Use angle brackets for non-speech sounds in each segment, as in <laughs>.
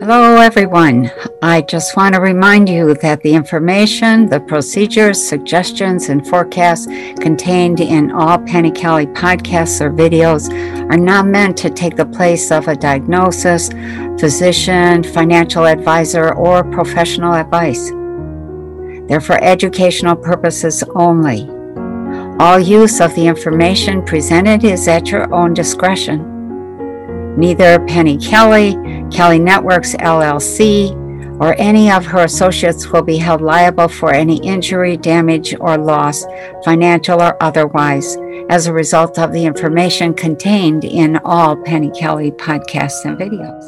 Hello, everyone. I just want to remind you that the information, the procedures, suggestions, and forecasts contained in all Penny Kelly podcasts or videos are not meant to take the place of a diagnosis, physician, financial advisor, or professional advice. They're for educational purposes only. All use of the information presented is at your own discretion. Neither Penny Kelly, Kelly Networks LLC, or any of her associates will be held liable for any injury, damage, or loss, financial or otherwise, as a result of the information contained in all Penny Kelly podcasts and videos.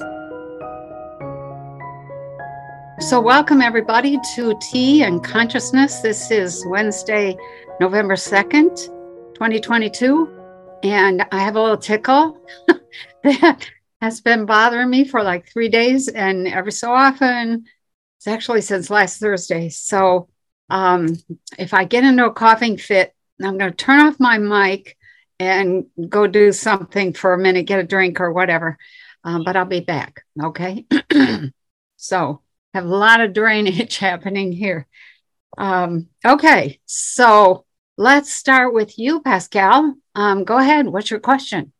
So, welcome everybody to Tea and Consciousness. This is Wednesday, November 2nd, 2022. And I have a little tickle <laughs> that <laughs> has been bothering me for like three days. And every so often, it's actually since last Thursday. So um, if I get into a coughing fit, I'm going to turn off my mic and go do something for a minute, get a drink or whatever. Um, but I'll be back. Okay. <clears throat> so have a lot of drainage <laughs> happening here. Um, okay. So let's start with you, Pascal. Um, go ahead. What's your question?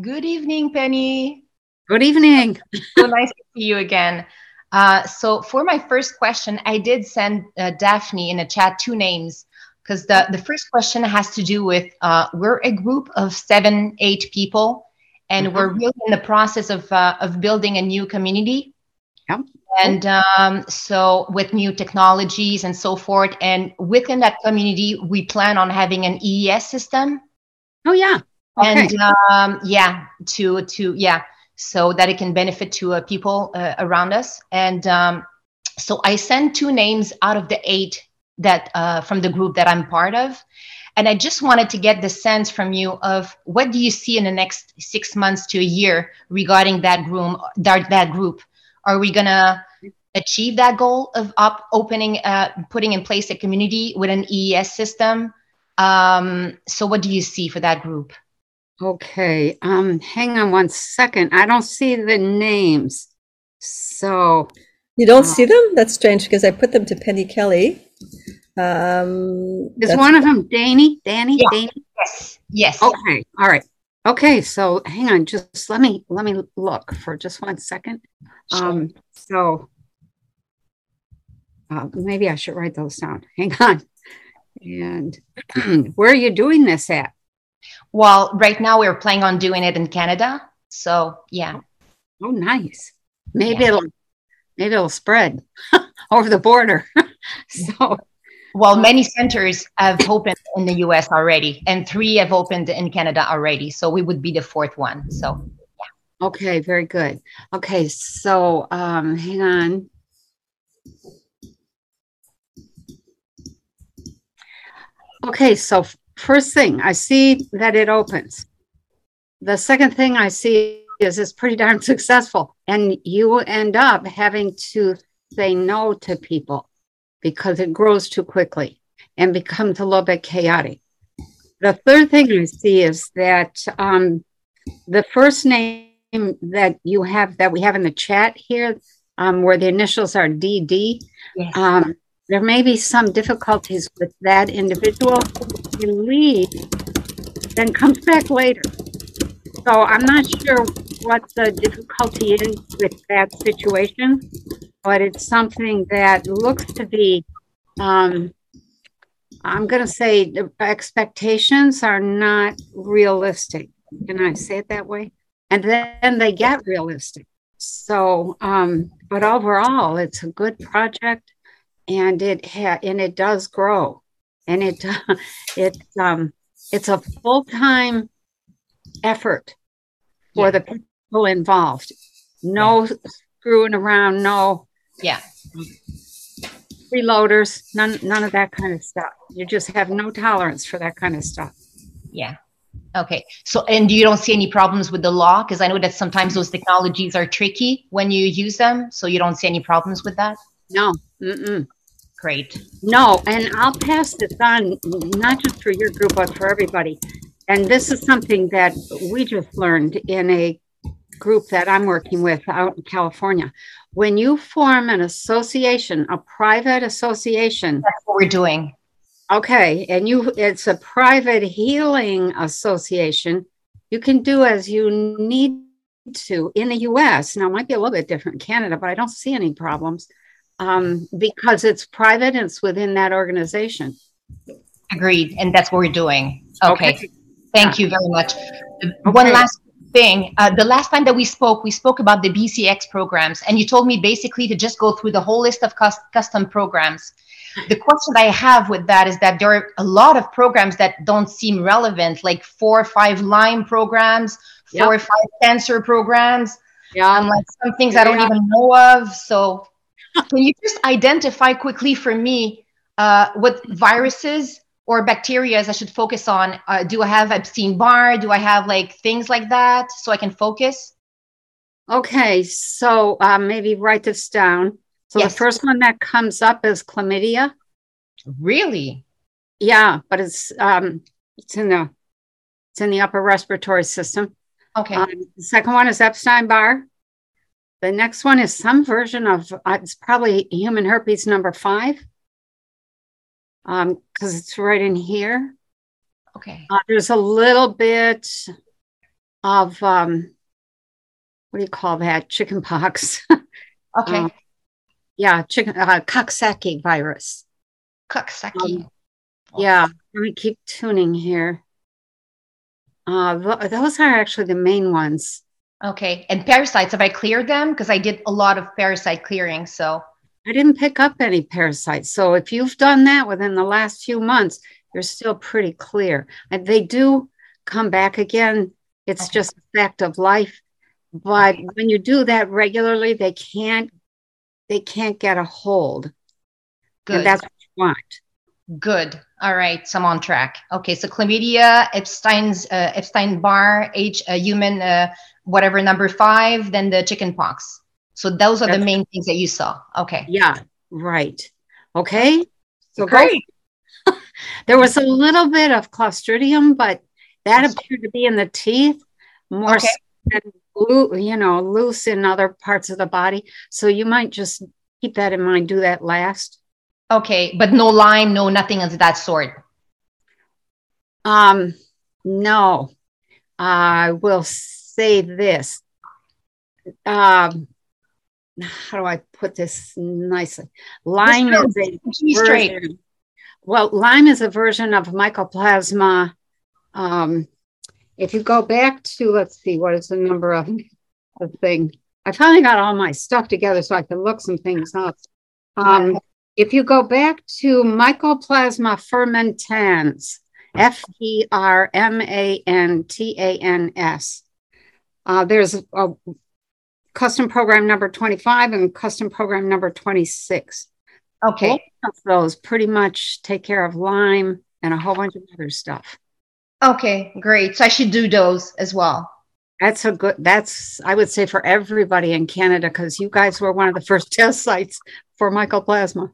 Good evening, Penny. Good evening. so nice to see you again. Uh, so for my first question, I did send uh, Daphne in a chat two names because the, the first question has to do with uh, we're a group of seven, eight people, and mm-hmm. we're really in the process of, uh, of building a new community. Yep. And um, so with new technologies and so forth. And within that community, we plan on having an EES system. Oh, yeah. Okay. And um, yeah, to, to, yeah so that it can benefit to uh, people uh, around us. And um, so I sent two names out of the eight that uh, from the group that I'm part of. And I just wanted to get the sense from you of what do you see in the next six months to a year regarding that group? That, that group, are we gonna achieve that goal of up opening, uh, putting in place a community with an EES system? Um, so, what do you see for that group? Okay, um, hang on one second. I don't see the names. So you don't uh, see them? That's strange because I put them to Penny Kelly. Um, is one of them Danny? Danny? Yeah. Danny? Yes. Yes. Okay. All right. Okay. So hang on. Just let me let me look for just one second. Sure. Um. So uh, maybe I should write those down. Hang on. And <clears throat> where are you doing this at? Well, right now we're planning on doing it in Canada. So yeah. Oh, nice. Maybe yeah. it'll maybe it'll spread <laughs> over the border. <laughs> so well, many centers have opened in the US already, and three have opened in Canada already. So we would be the fourth one. So yeah. Okay, very good. Okay, so um hang on. Okay, so first thing, I see that it opens. The second thing I see is it's pretty darn <laughs> successful. And you end up having to say no to people because it grows too quickly and becomes a little bit chaotic. The third thing I see is that um, the first name that you have that we have in the chat here, um, where the initials are DD, yes. um, there may be some difficulties with that individual. He leaves, then comes back later. So I'm not sure what the difficulty is with that situation, but it's something that looks to be, um, I'm going to say the expectations are not realistic. Can I say it that way? And then they get realistic. So, um, but overall, it's a good project and it ha- and it does grow and it <laughs> it um it's a full-time effort for yeah. the people involved. No yeah. screwing around no yeah. freeloaders none none of that kind of stuff. You just have no tolerance for that kind of stuff. Yeah. Okay. So and you don't see any problems with the law? Because i know that sometimes those technologies are tricky when you use them. So you don't see any problems with that? No. Mm-mm. Great. No, and I'll pass this on, not just for your group, but for everybody. And this is something that we just learned in a group that I'm working with out in California. When you form an association, a private association, That's what we're doing. okay, and you it's a private healing association, you can do as you need to in the US. Now, it might be a little bit different in Canada, but I don't see any problems um, because it's private and it's within that organization. Agreed. And that's what we're doing. Okay. Okay. Thank you very much. One last thing. Uh, the last time that we spoke, we spoke about the BCX programs, and you told me basically to just go through the whole list of cus- custom programs. The question I have with that is that there are a lot of programs that don't seem relevant, like four or five Lyme programs, four or five cancer programs. Yeah. Like some things I don't even know of. So, can you just identify quickly for me uh, what viruses or bacteria I should focus on? Uh, do I have Epstein Barr? Do I have like things like that so I can focus? Okay, so um, maybe write this down. So Yes. the first one that comes up is chlamydia. Really? Yeah, but it's um, it's in the it's in the upper respiratory system. Okay. Um, the second one is Epstein Barr. The next one is some version of uh, it's probably human herpes number five, um, because it's right in here. okay. Uh, there's a little bit of um, what do you call that? Chicken pox. <laughs> Okay. uh, yeah, chicken uh, Coxsackie virus. Coxsackie. um, Yeah, let me keep tuning here. Uh, th- those are actually the main ones. Okay. And parasites, have I cleared them? Because I did a lot of parasite clearing. So, I didn't pick up any parasites. So if you've done that within the last few months, you're still pretty clear. And they do come back again. It's Okay. just a fact of life. But when you do that regularly, they can't they can't get a hold. good. And that's what you want. Good. All right. So I'm on track. Okay. So chlamydia, Epstein's, uh, Epstein Barr, H, uh, human, uh, whatever number five, then the chicken pox. So those are the That's- main things that you saw. Okay. Yeah, right. Okay. So Great. <laughs> There was a little bit of Clostridium, but that appeared to be in the teeth, more Okay. so than you know, loose in other parts of the body. So you might just keep that in mind. Do that last. Okay. But no Lyme, no nothing of that sort. Um, no, I will say this. Um, how do I put this nicely? Just is a straight. version- Well, Lyme is a version of Mycoplasma. Um, if you go back to, let's see, what is the number of the thing? I finally got all my stuff together so I can look some things up. Um, if you go back to Mycoplasma fermentans, F E R M A N T A N S, uh, there's a custom program number 25 and custom program number 26 Okay. both of those pretty much take care of Lyme and a whole bunch of other stuff. Okay. Great. So I should do those as well. That's a good, that's, I would say for everybody in Canada, because you guys were one of the <laughs> first test sites for mycoplasma.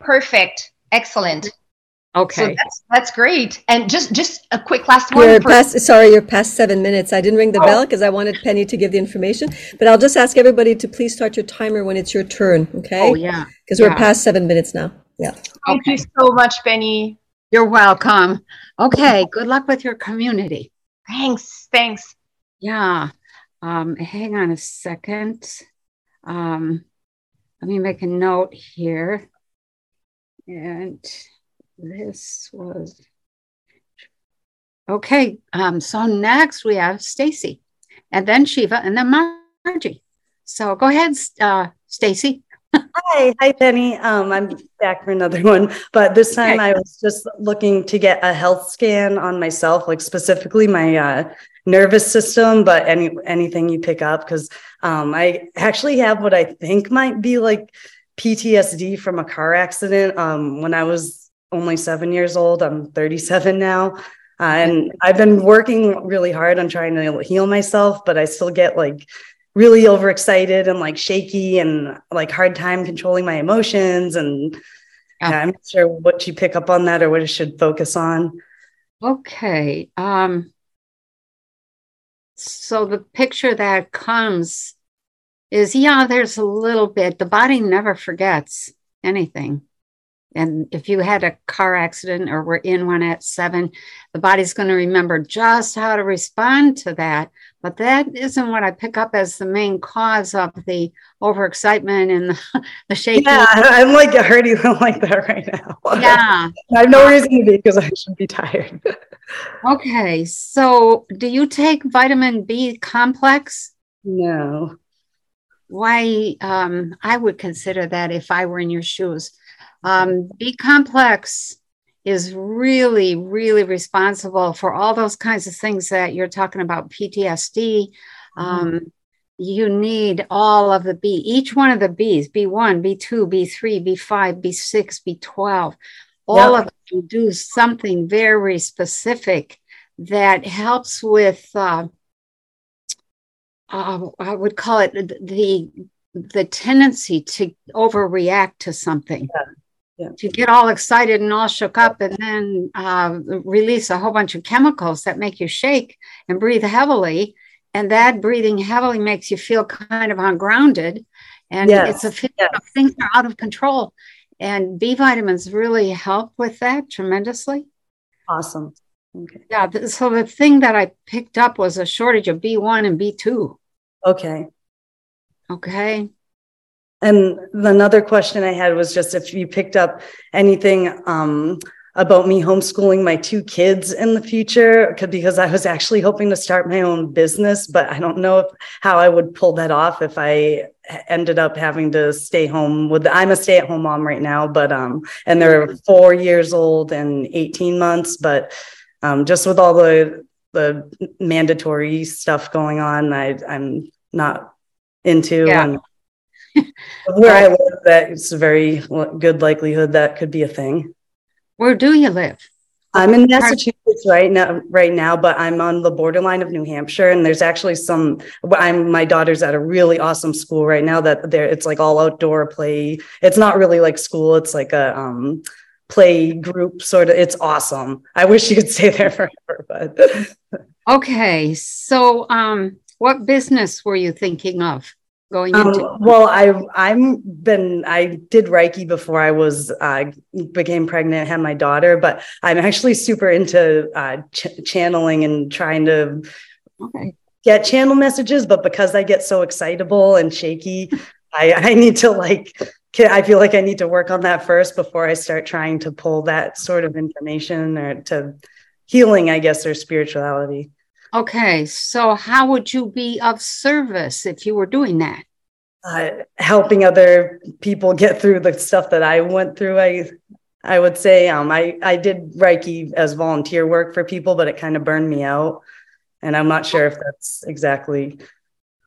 Perfect. Excellent. So Okay. that's, that's great. And just, just a quick last You're one. For, past, sorry, you're past seven minutes. I didn't ring the Oh. bell because I wanted Penny to give the information, but I'll just ask everybody to please start your timer when it's your turn, okay? Oh, yeah. Because we're past seven minutes now. Yeah. thank you so much, Penny. You're welcome. Okay. Good luck with your community. Thanks. Thanks. Yeah. Um, hang on a second. Um, let me make a note here. And this was okay. Um, so next we have Stacy, and then Shiva, and then Margie. So go ahead, uh, Stacy. Hi, hi Penny. Um, I'm back for another one, but this time Okay. I was just looking to get a health scan on myself, like specifically my uh, nervous system, but any anything you pick up because um, I actually have what I think might be like PTSD from a car accident. Um, when I was only seven years old, I'm 37 now. Uh, and <laughs> I've been working really hard on trying to heal myself, but I still get like really overexcited and like shaky and like hard time controlling my emotions. And Yeah. yeah, I'm not sure what you pick up on that or what I should focus on. Okay. Um, so the picture that comes is yeah, there's a little bit. The body never forgets anything. And if you had a car accident or were in one at seven, the body's going to remember just how to respond to that. But that isn't what I pick up as the main cause of the overexcitement and the, <laughs> the shaking. Yeah, <laughs> I'm like hurting <laughs> like that right now. Yeah. I have no reason to be because I should be tired. okay. So do you take vitamin B complex? No. Why? Um, I would consider that if I were in your shoes. Um, B complex is really, really responsible for all those kinds of things that you're talking about PTSD. Mm-hmm. Um, you need all of the B, each one of the Bs, B1, B2, B3, B5, B6, B12. All yep. of them do something very specific that helps with, uh, uh, I would call it the the tendency to overreact to something. Yeah yeah. to get all excited and all shook up and then uh, release a whole bunch of chemicals that make you shake and breathe heavily. And that breathing heavily makes you feel kind of ungrounded. And yes. it's a feeling yes. of things are out of control. And B vitamins really help with that tremendously. Awesome. Okay. Yeah. So the thing that I picked up was a shortage of B1 and B2. Okay. Okay. And another question I had was just if you picked up anything um, about me homeschooling my two kids in the future, because I was actually hoping to start my own business, but I don't know if, how I would pull that off if I ended up having to stay home with. I'm a stay-at-home mom right now, but um, and they're four years old and 18 months, but um, just with all the the mandatory stuff going on, I I'm not into. Yeah. And, where I live, that it's a very good likelihood that could be a thing. Where do you live? I'm in Massachusetts right now, right now, but I'm on the borderline of New Hampshire, and there's actually some. I'm my daughter's at a really awesome school right now. That there, it's like all outdoor play. It's not really like school. It's like a um, play group sort of. It's awesome. I wish you could stay there forever, but. <laughs> okay, so um, what business were you thinking of? going into? Um, well, I I'm been I did Reiki before I was uh, became pregnant, had my daughter, but I'm actually super into uh, ch- channeling and trying to okay. get channel messages. But because I get so excitable and shaky, I I need to like. I feel like I need to work on that first before I start trying to pull that sort of information or to healing, I guess, or spirituality. Okay, so how would you be of service if you were doing that? Uh, helping other people get through the stuff that I went through. I I would say um, I I did Reiki as volunteer work for people, but it kind of burned me out, and I'm not sure if that's exactly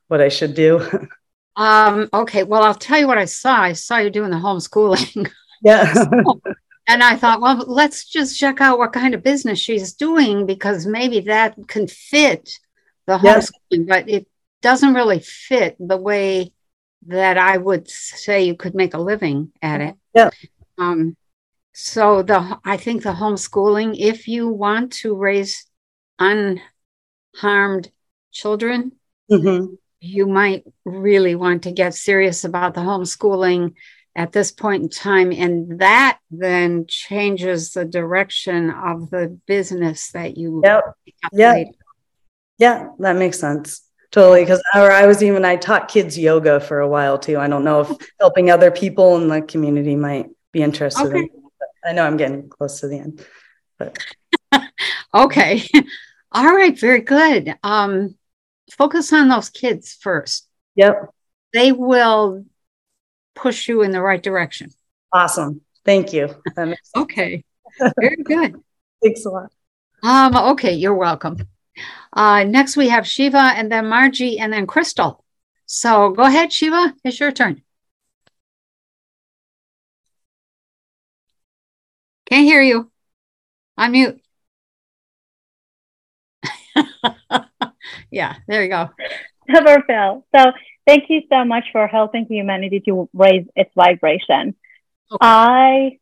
what I should do. <laughs> um. Okay. Well, I'll tell you what I saw. I saw you doing the homeschooling. <laughs> Yeah. <laughs> And I thought, well, let's just check out what kind of business she's doing because maybe that can fit the homeschooling, but it doesn't really fit the way that I would say you could make a living at it. Yeah. Um, so the I think the homeschooling, if you want to raise unharmed children, mm-hmm. You might really want to get serious about the homeschooling at this point in time. And that then changes the direction of the business that you yep. yeah. Yeah, that makes sense. Totally. Because or I was even I taught kids yoga for a while too. I don't know if helping other people in the community might be interested okay. in. I know I'm getting close to the end. But <laughs> okay. <laughs> All right, very good. Um focus on those kids first. Yep. They will push you in the right direction. Awesome. Thank you. <laughs> okay. Very good. <laughs> Thanks a lot. Um, okay, you're welcome. Uh, next, we have Shiva and then Margie and then Crystal. So go ahead, Shiva. It's your turn. Can't hear you. Unmute. <laughs> yeah, there you go. Never fail. So thank you so much for helping humanity to raise its vibration. Okay. I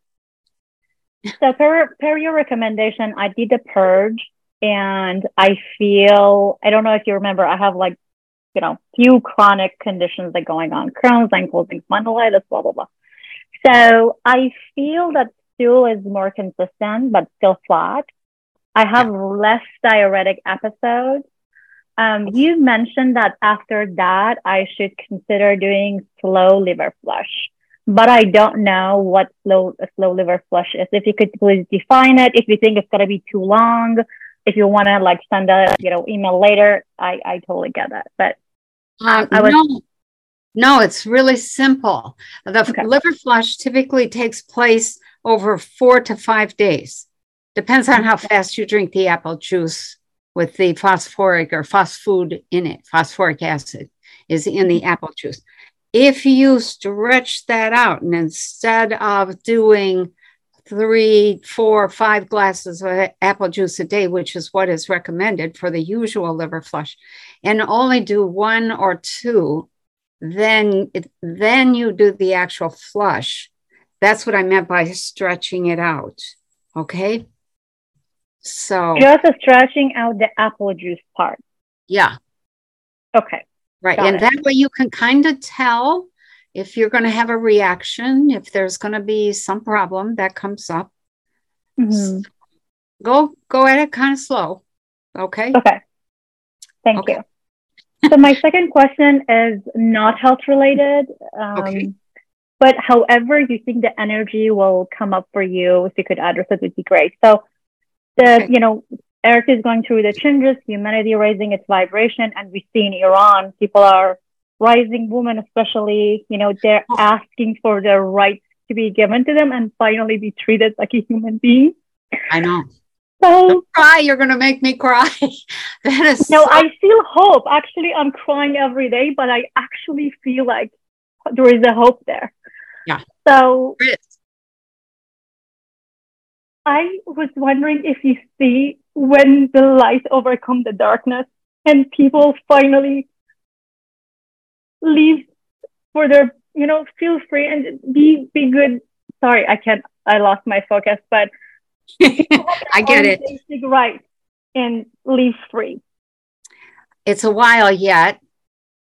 so per, per your recommendation, I did the purge and I feel, I don't know if you remember, I have like, you know, few chronic conditions that going on, Crohn's, ankle spondylitis, blah, blah, blah. So I feel that stool is more consistent, but still flat. I have less diuretic episodes. Um, you mentioned that after that, I should consider doing slow liver flush, but I don't know what slow slow liver flush is. If you could please define it, if you think it's gonna be too long, if you want to like send a you know email later, I I totally get that. But um, I was. No. No, it's really simple. The okay. liver flush typically takes place over four to five days. Depends on how fast you drink the apple juice with the phosphoric or phosphate in it. Phosphoric acid is in the apple juice. If you stretch that out and instead of doing three, four, five glasses of apple juice a day, which is what is recommended for the usual liver flush, and only do one or two, then then you do the actual flush. That's what I meant by stretching it out. Okay. So just stretching out the apple juice part. Yeah. Okay. Right. Got and it. that way you can kind of tell if you're going to have a reaction, if there's going to be some problem that comes up. Mm-hmm. Go go at it kind of slow. Okay. Okay. Thank okay. you. so my second question is not health related. Um, okay. But however you think the energy will come up for you, if you could address it, would be great. So the you know earth is going through the changes humanity raising its vibration and we see in iran people are rising women especially you know they're oh. asking for their rights to be given to them and finally be treated like a human being. I know. So Don't cry you're gonna make me cry. <laughs> That is no so- i feel hope actually i'm crying every day but i actually feel like there is a hope there. Yeah. So I was wondering if you see when the light overcome the darkness and people finally leave for their, you know, feel free and be be good. Sorry, I can't. I lost my focus, but <laughs> I get it. Right, and leave free. It's a while yet.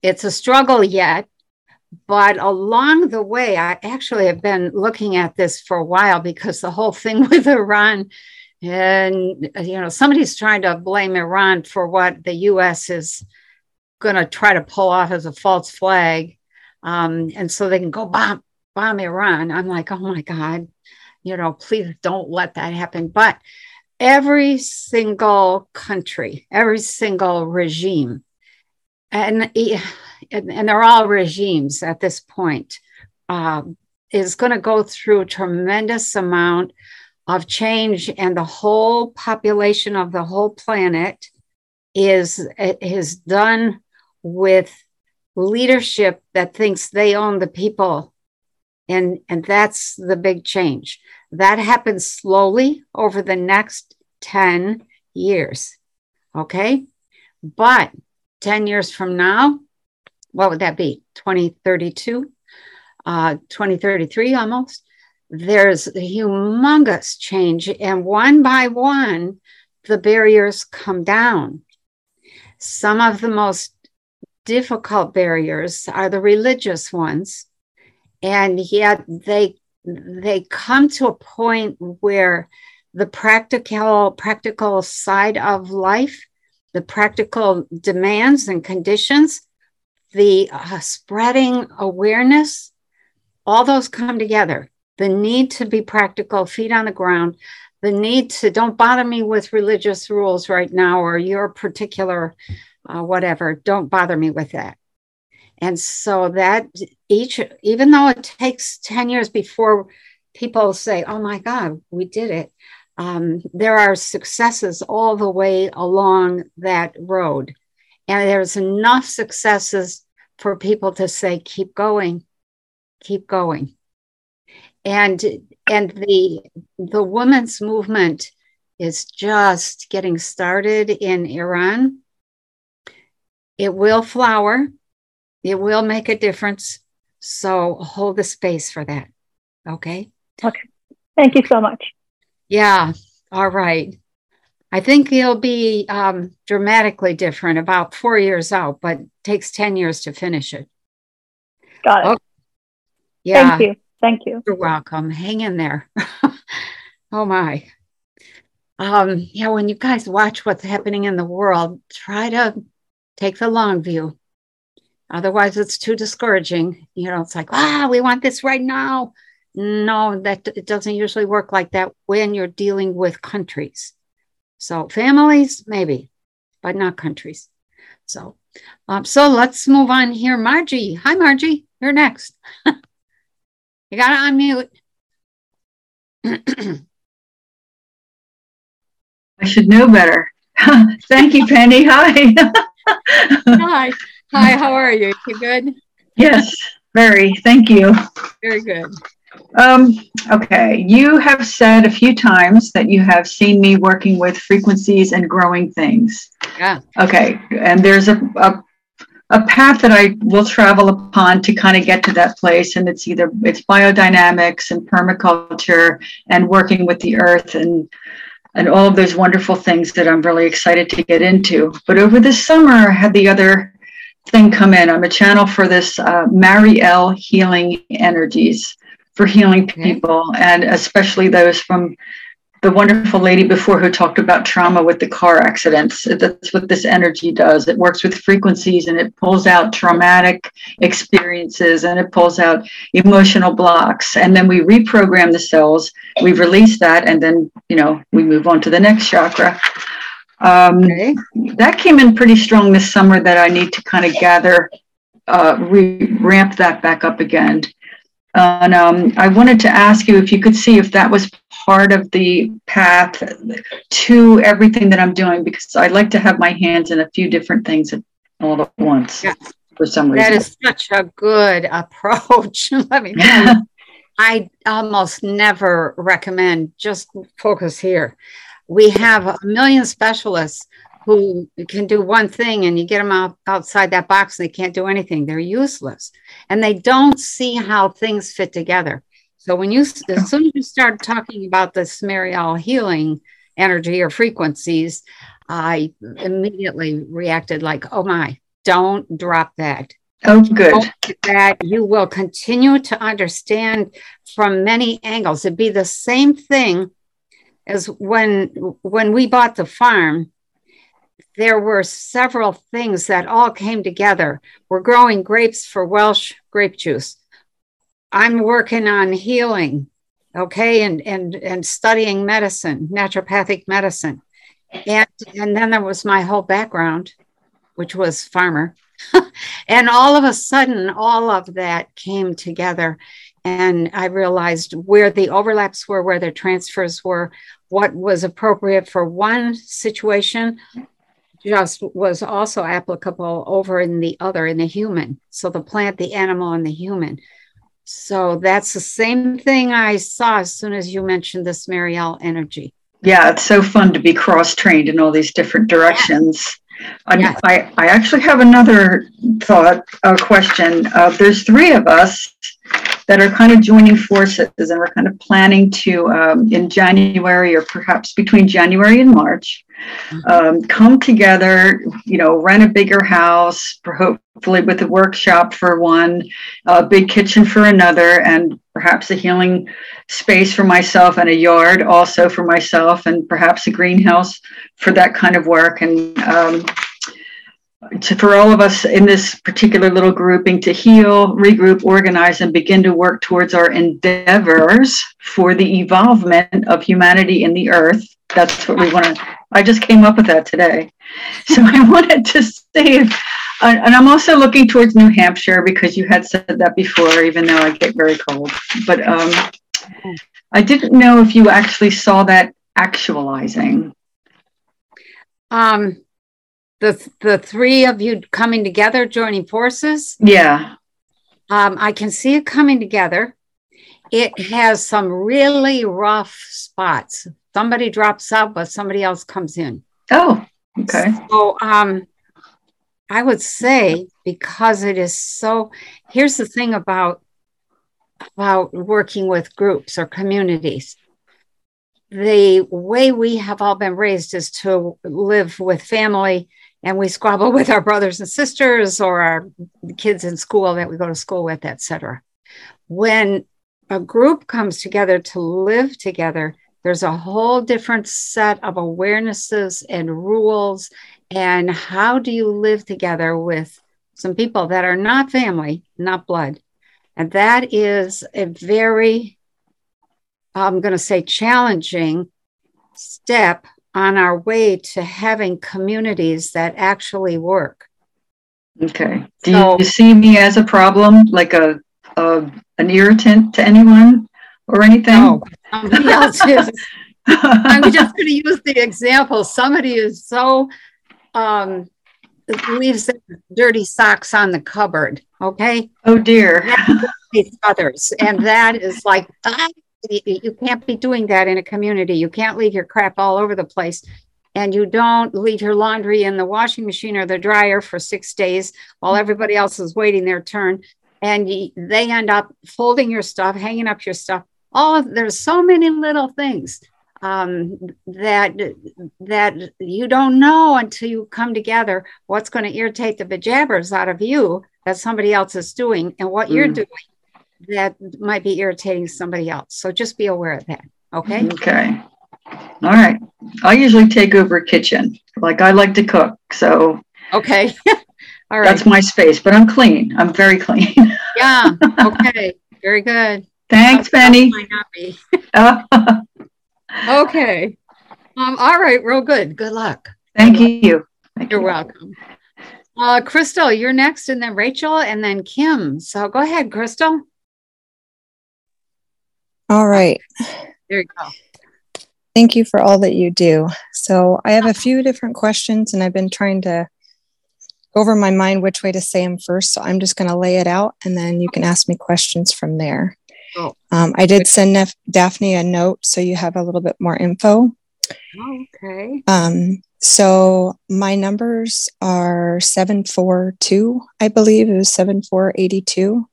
It's a struggle yet, but along the way, I actually have been looking at this for a while because the whole thing <laughs> with Iran, and you know, somebody's trying to blame Iran for what the U.S. is going to try to pull off as a false flag, um, and so they can go bomb bomb Iran. I'm like, oh my god, you know, please don't let that happen. But every single country, every single regime, and and, they're all regimes at this point, uh, is going to go through a tremendous amount of change, and the whole population of the whole planet is is done with leadership that thinks they own the people. And and that's the big change. That happens slowly over the next 10 years okay? But 10 years from now what would that be? 2032 uh, 2033 almost. There's a humongous change and one by one the barriers come down. Some of the most difficult barriers are the religious ones and yet they they come to a point where the practical practical side of life the practical demands and conditions the uh, spreading awareness, all those come together. The need to be practical, feet on the ground, the need to don't bother me with religious rules right now or your particular uh, whatever. Don't bother me with that. And so that each, even though it takes 10 years before people say, oh my God, we did it, um, there are successes all the way along that road. And there's enough successes for people to say, keep going, keep going. And and the the women's movement is just getting started in Iran. It will flower, it will make a difference. So hold the space for that. Okay. Okay. Thank you so much. Yeah. All right. I think it'll be um, dramatically different about four years out, but takes 10 years to finish it. Got it. Okay. Yeah. Thank you. Thank you. You're welcome. Hang in there. <laughs> oh my. Um, yeah, when you guys watch what's happening in the world, try to take the long view. Otherwise, it's too discouraging. You know, it's like, ah, we want this right now. No, that it doesn't usually work like that when you're dealing with countries. So families, maybe, but not countries. So, um, so let's move on here. Margie, hi, Margie. You're next. <laughs> you got to unmute. <clears throat> I should know better. <laughs> Thank you, Penny. Hi. <laughs> hi. Hi, how are you? You good? Yes, very. Thank you. Very good. Um, okay, you have said a few times that you have seen me working with frequencies and growing things. Yeah. Okay, and there's a, a a path that I will travel upon to kind of get to that place, and it's either it's biodynamics and permaculture and working with the earth and and all of those wonderful things that I'm really excited to get into. But over this summer, I had the other thing come in. I'm a channel for this uh, Mariel Healing Energies for healing people, okay. and especially those from the wonderful lady before who talked about trauma with the car accidents. That's what this energy does. It works with frequencies and it pulls out traumatic experiences and it pulls out emotional blocks. And then we reprogram the cells, we release that, and then, you know, we move on to the next chakra. Um, okay. That came in pretty strong this summer that I need to kind of gather, uh, re- ramp that back up again. And um, I wanted to ask you if you could see if that was part of the path to everything that I'm doing, because I like to have my hands in a few different things all at once yes. for some reason. That is such a good <laughs> approach. Let me. <laughs> I almost never recommend just focus here. We have a million specialists who can do one thing and you get them out, outside that box and they can't do anything. They're useless and they don't see how things fit together. So when you, as soon as you start talking about the Mariel healing energy or frequencies, I immediately reacted like, oh my, don't drop that. Oh, good. That you will continue to understand from many angles. It'd be the same thing as when when we bought the farm there were several things that all came together. We're growing grapes for Welch grape juice. I'm working on healing, okay, and and and studying medicine, naturopathic medicine. And and then there was my whole background, which was farmer. <laughs> and all of a sudden, all of that came together. And I realized where the overlaps were, where the transfers were, what was appropriate for one situation just was also applicable over in the other in the human. So the plant the animal and the human. So that's the same thing i saw as soon as you mentioned this mariel energy. Yeah it's so fun to be cross trained in all these different directions. Yeah. I, I actually have another thought a question. Uh, there's three of us that are kind of joining forces and we're kind of planning to um, in january or perhaps between january and march Mm-hmm. um, come together, you know, rent a bigger house, hopefully with a workshop for one, a big kitchen for another, and perhaps a healing space for myself and a yard also for myself, and perhaps a greenhouse for that kind of work. And um, to, for all of us in this particular little grouping to heal, regroup, organize, and begin to work towards our endeavors for the evolvement of humanity in the earth. That's what we want to I just came up with that today. So <laughs> I wanted to uh, and I'm also looking towards New Hampshire because you had said that before, even though I get very cold. But um, I didn't know if you actually saw that actualizing. Um, the the three of you coming together, joining forces. Yeah. Um, I can see it coming together. It has some really rough spots somebody drops out, but somebody else comes in. Oh, okay. So um, I would say because it is so. Here's the thing about about working with groups or communities. the way we have all been raised is to live with family and we squabble <laughs> with our brothers and sisters or our kids in school that we go to school with etc when a group comes together to live together there's a whole different set of awarenesses and rules and how do you live together with some people that are not family not blood and that is a very i'm going to say challenging step on our way to having communities that actually work. Okay. Do so, you see me as a problem, like a, a an irritant to anyone or anything? No, somebody else is. <laughs> I'm just going to use the example. Somebody is so um, leaves dirty socks on the cupboard. Okay. Oh dear. others, and that is like ah, you can't be doing that in a community. You can't leave your crap all over the place. And you don't leave your laundry in the washing machine or the dryer for six days while everybody else is waiting their turn. And they end up folding your stuff, hanging up your stuff. All of there's so many little things um, that that you don't know until you come together what's going to irritate the bejabbers out of you that somebody else is doing and what mm. you're doing that might be irritating somebody else. So just be aware of that. Okay. Okay. All right. I usually take over kitchen. Like I like to cook. So Okay. <laughs> All right. That's my space, but I'm clean. I'm very clean. <laughs> yeah. Okay. Very good. Thanks, Penny. <laughs> okay. Um, all right, real good. Good luck. Thank good you. Thank You're you. welcome. Uh, Crystal, you're next, and then Rachel, and then Kim. So go ahead, Crystal. All right. There you go. Thank you for all that you do. So, I have a few different questions, and I've been trying to go over my mind which way to say them first. So, I'm just going to lay it out, and then you can ask me questions from there. Oh. Um, I did send Nef- Daphne a note, so you have a little bit more info. okay. Um, so, my numbers are 742, I believe it was 7482.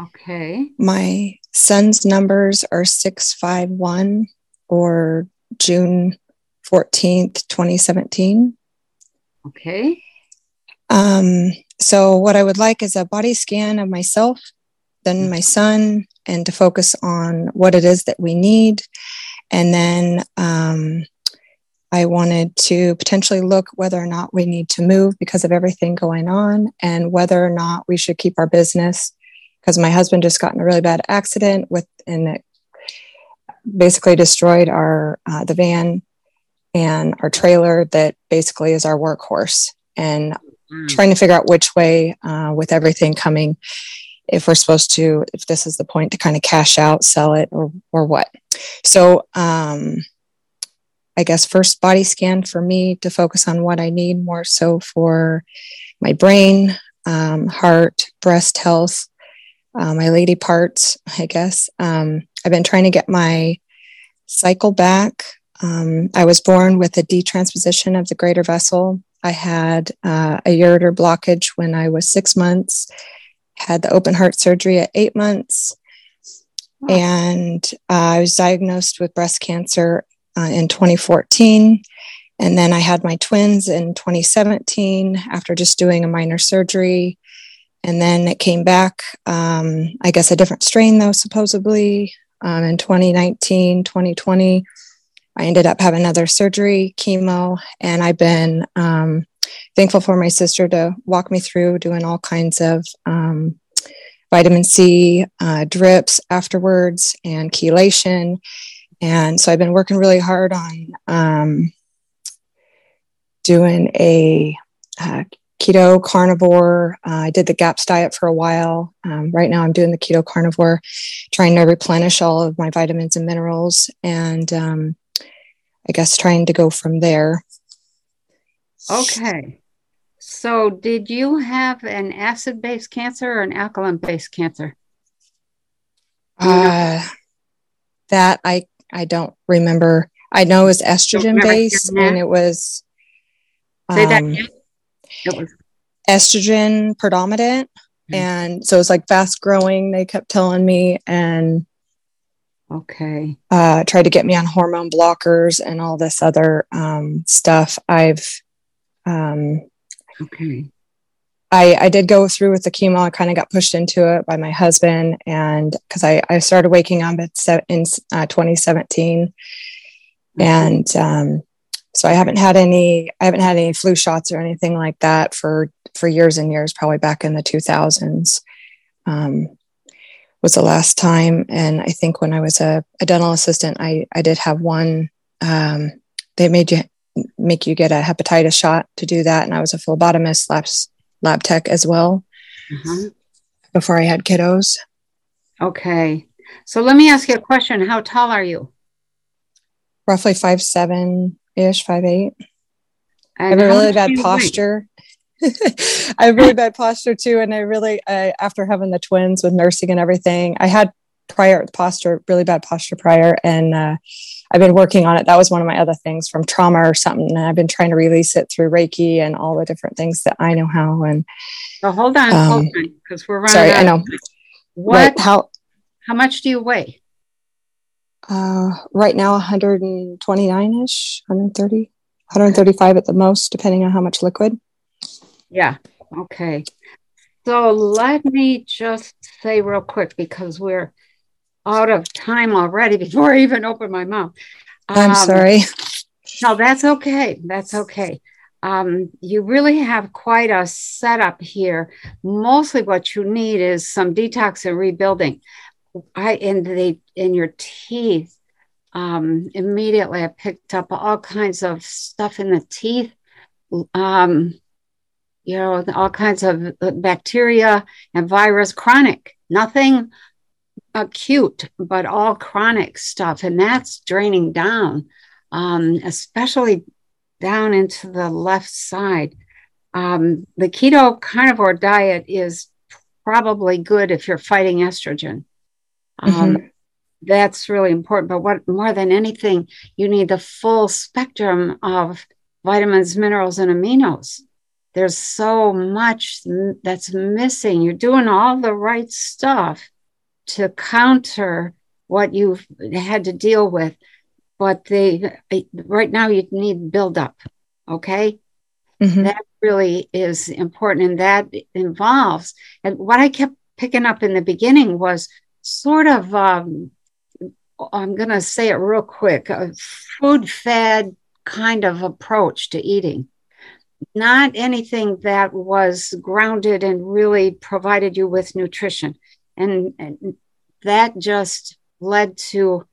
Okay. My son's numbers are 651 or June 14th, 2017. Okay. Um, so, what I would like is a body scan of myself, then my son, and to focus on what it is that we need. And then um, I wanted to potentially look whether or not we need to move because of everything going on and whether or not we should keep our business because my husband just got in a really bad accident with and it basically destroyed our uh, the van and our trailer that basically is our workhorse and mm. trying to figure out which way uh, with everything coming if we're supposed to if this is the point to kind of cash out sell it or or what so um i guess first body scan for me to focus on what i need more so for my brain um, heart breast health uh, my lady parts, I guess. Um, I've been trying to get my cycle back. Um, I was born with a D-transposition of the greater vessel. I had uh, a ureter blockage when I was six months, had the open heart surgery at eight months, and uh, I was diagnosed with breast cancer uh, in 2014. And then I had my twins in 2017 after just doing a minor surgery. And then it came back, um, I guess, a different strain, though, supposedly um, in 2019, 2020. I ended up having another surgery, chemo, and I've been um, thankful for my sister to walk me through doing all kinds of um, vitamin C uh, drips afterwards and chelation. And so I've been working really hard on um, doing a uh, keto carnivore. Uh, I did the GAPS diet for a while. Um, right now, I'm doing the keto carnivore, trying to replenish all of my vitamins and minerals, and um, I guess trying to go from there. Okay. So, did you have an acid based cancer or an alkaline based cancer? Uh, that I I don't remember. I know it was estrogen based, and it was. Say that um, again it was estrogen predominant. Mm-hmm. And so it was like fast growing, they kept telling me. And Okay. uh, tried to get me on hormone blockers and all this other um, stuff. I've, um, Okay. I, I did go through with the chemo. I kind of got pushed into it by my husband, and because I, I started waking up se- in uh, 2017, and um, so I haven't had any I haven't had any flu shots or anything like that for for years and years. Probably back in the 2000s um, was the last time, and I think when I was a, a dental assistant, I I did have one. Um, they made you make you get a hepatitis shot to do that, and I was a phlebotomist lab lab tech as well Uh-huh. before I had kiddos. Okay. So let me ask you a question. How tall are you? Roughly five seven ish, five eight. I have a really bad do you weigh? posture. <laughs> I have really bad posture too, and I really, I, after having the twins with nursing and everything, I had prior posture, really bad posture prior, and uh, I've been working on it. That was one of my other things from trauma or something, and I've been trying to release it through Reiki and all the different things that I know how. And So hold on, hold Um, on, because we're running. sorry, out I know. What? Right, how How much do you weigh? uh, right now 129 ish, 130, 135 at the most, depending on how much liquid. Yeah. Okay. So let me just say real quick because we're out of time already <laughs> before I even open my mouth. I'm Um, sorry. No, that's okay. That's okay. Um, you really have quite a setup here. Mostly what you need is some detox and rebuilding. I in the in your teeth. Um, immediately I picked up all kinds of stuff in the teeth. Um, you know, all kinds of uh, bacteria and virus, chronic, nothing acute, but all chronic stuff. And that's draining down, um, especially down into the left side. Um, the keto carnivore diet is probably good if you're fighting estrogen. Um, That's really important. But what more than anything, you need the full spectrum of vitamins, minerals, and aminos. There's so much that's missing. You're doing all the right stuff to counter what you've had to deal with. But they right now you need build up. Okay Mhm. that really is important and that involves and what i kept picking up in the beginning was sort of um, i'm going to say it real quick a food fed kind of approach to eating not anything that was grounded and really provided you with nutrition and, and that just led to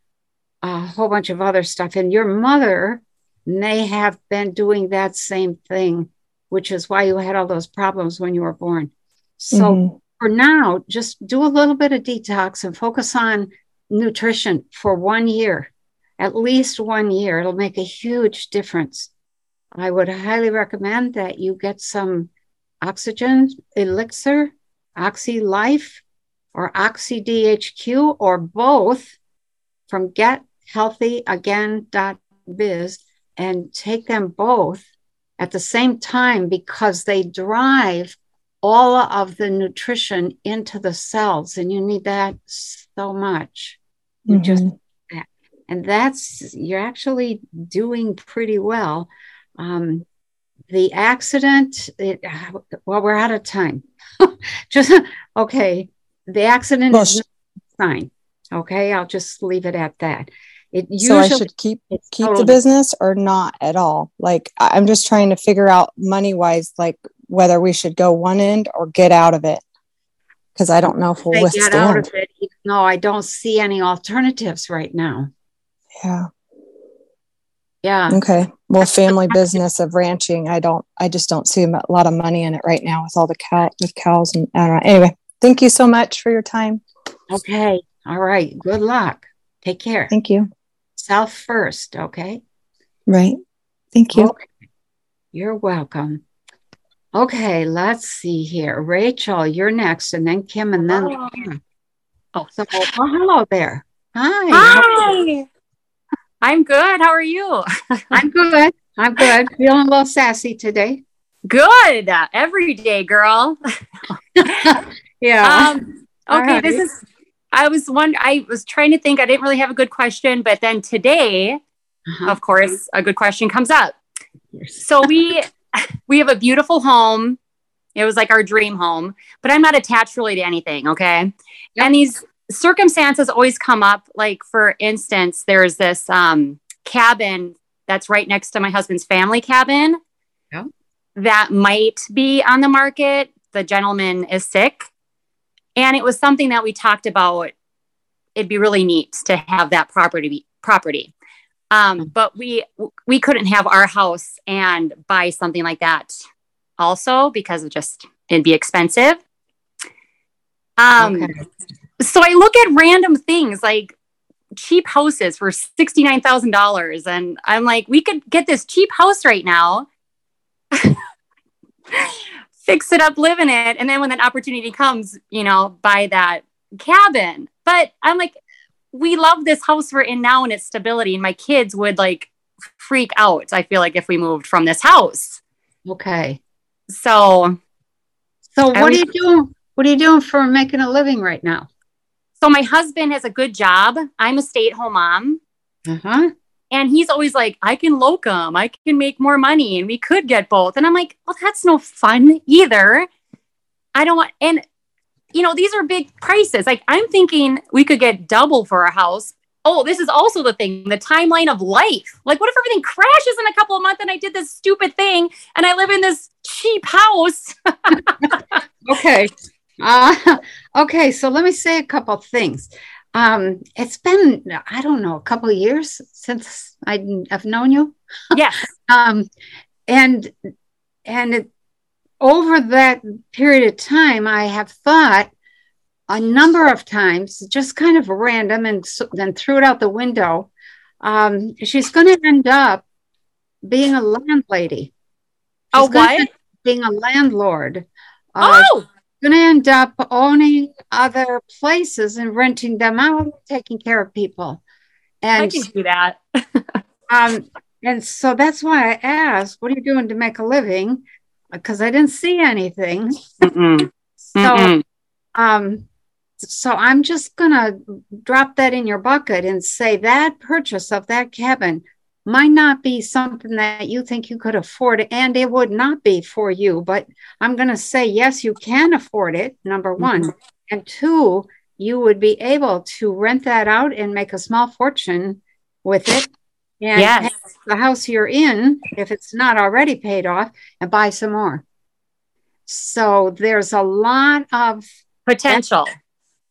a whole bunch of other stuff and your mother may have been doing that same thing, which is why you had all those problems when you were born. So Mhm. for now, just do a little bit of detox and focus on nutrition for one year, at least one year. It'll make a huge difference. I would highly recommend that you get some oxygen elixir, Oxy Life, or OxyDHQ or both from gethealthyagain.biz and take them both at the same time because they drive all of the nutrition into the cells and you need that so much. You just and that's you're actually doing pretty well. Um, the accident it, well we're out of time. <laughs> Just okay the accident Well, is sh- not a sign okay i'll just leave it at that it so I should keep keep totally- the business or not at all. Like I'm just trying to figure out money wise, like whether we should go one end or get out of it. Because I don't know if we'll they get out withstand. of it. No, I don't see any alternatives right now. Yeah. Yeah. Okay. Well, family business of ranching, I don't. I just don't see a lot of money in it right now with all the cow with cows and I don't know. Anyway, thank you so much for your time. Okay. All right. Good luck. Take care. Thank you. Self first. Okay. Right. Thank you. Okay. You're welcome. Okay. Let's see here. Rachel, you're next, and then Kim, and then. Hello. Oh, so, oh, hello there. Hi. Hi. I'm good. How are you? I'm <laughs> good. I'm good. Feeling a little sassy today. Good. Every day, girl. <laughs> Yeah. Um, <laughs> okay, All this is I was one. I was trying to think. I didn't really have a good question, but then today, Uh-huh. of course, a good question comes up. So we <laughs> we have a beautiful home. It was like our dream home, but I'm not attached really to anything. Okay, Yep. and these circumstances always come up. Like for instance, there's this um, cabin that's right next to my husband's family cabin. Yeah. That might be on the market. The gentleman is sick, and it was something that we talked about. It'd be really neat to have that property property. Um, but we we couldn't have our house and buy something like that also because it just it'd be expensive. Um Okay. so i look at random things like cheap houses for $69000 and i'm like we could get this cheap house right now <laughs> fix it up live in it and then when that opportunity comes you know buy that cabin but i'm like we love this house we're in now and its stability and my kids would like freak out i feel like if we moved from this house Okay. so So what are you doing? What are you doing for making a living right now? so my husband has a good job i'm a stay-at-home mom Uh-huh. And he's always like i can locum i can make more money and we could get both and i'm like well that's no fun either i don't want and you know these are big prices like i'm thinking we could get double for a house oh this is also the thing the timeline of life like what if everything crashes in a couple of months and i did this stupid thing and i live in this cheap house <laughs> Okay. Uh, <laughs> okay. So let me say a couple things. Um, it's been, I don't know, a couple of years since I, I've known you. yes <laughs> Um, and, and it, over that period of time, I have thought a number of times, just kind of random, and so, then threw it out the window. Um, she's going to end up being a landlady. oh She's gonna what Being a landlord. Uh, oh going to end up owning other places and renting them out, taking care of people. i And can do that <laughs> um, and so that's why I asked, "What are you doing to make a living?" Because I didn't see anything. Mm-mm. So, Mm-mm. um, so I'm just gonna drop that in your bucket and say that purchase of that cabin might not be something that you think you could afford, and it would not be for you. But I'm gonna say yes, you can afford it. Number mm-hmm. one, and two, you would be able to rent that out and make a small fortune with it. And yes the house you're in, if it's not already paid off, and buy some more. So there's a lot of potential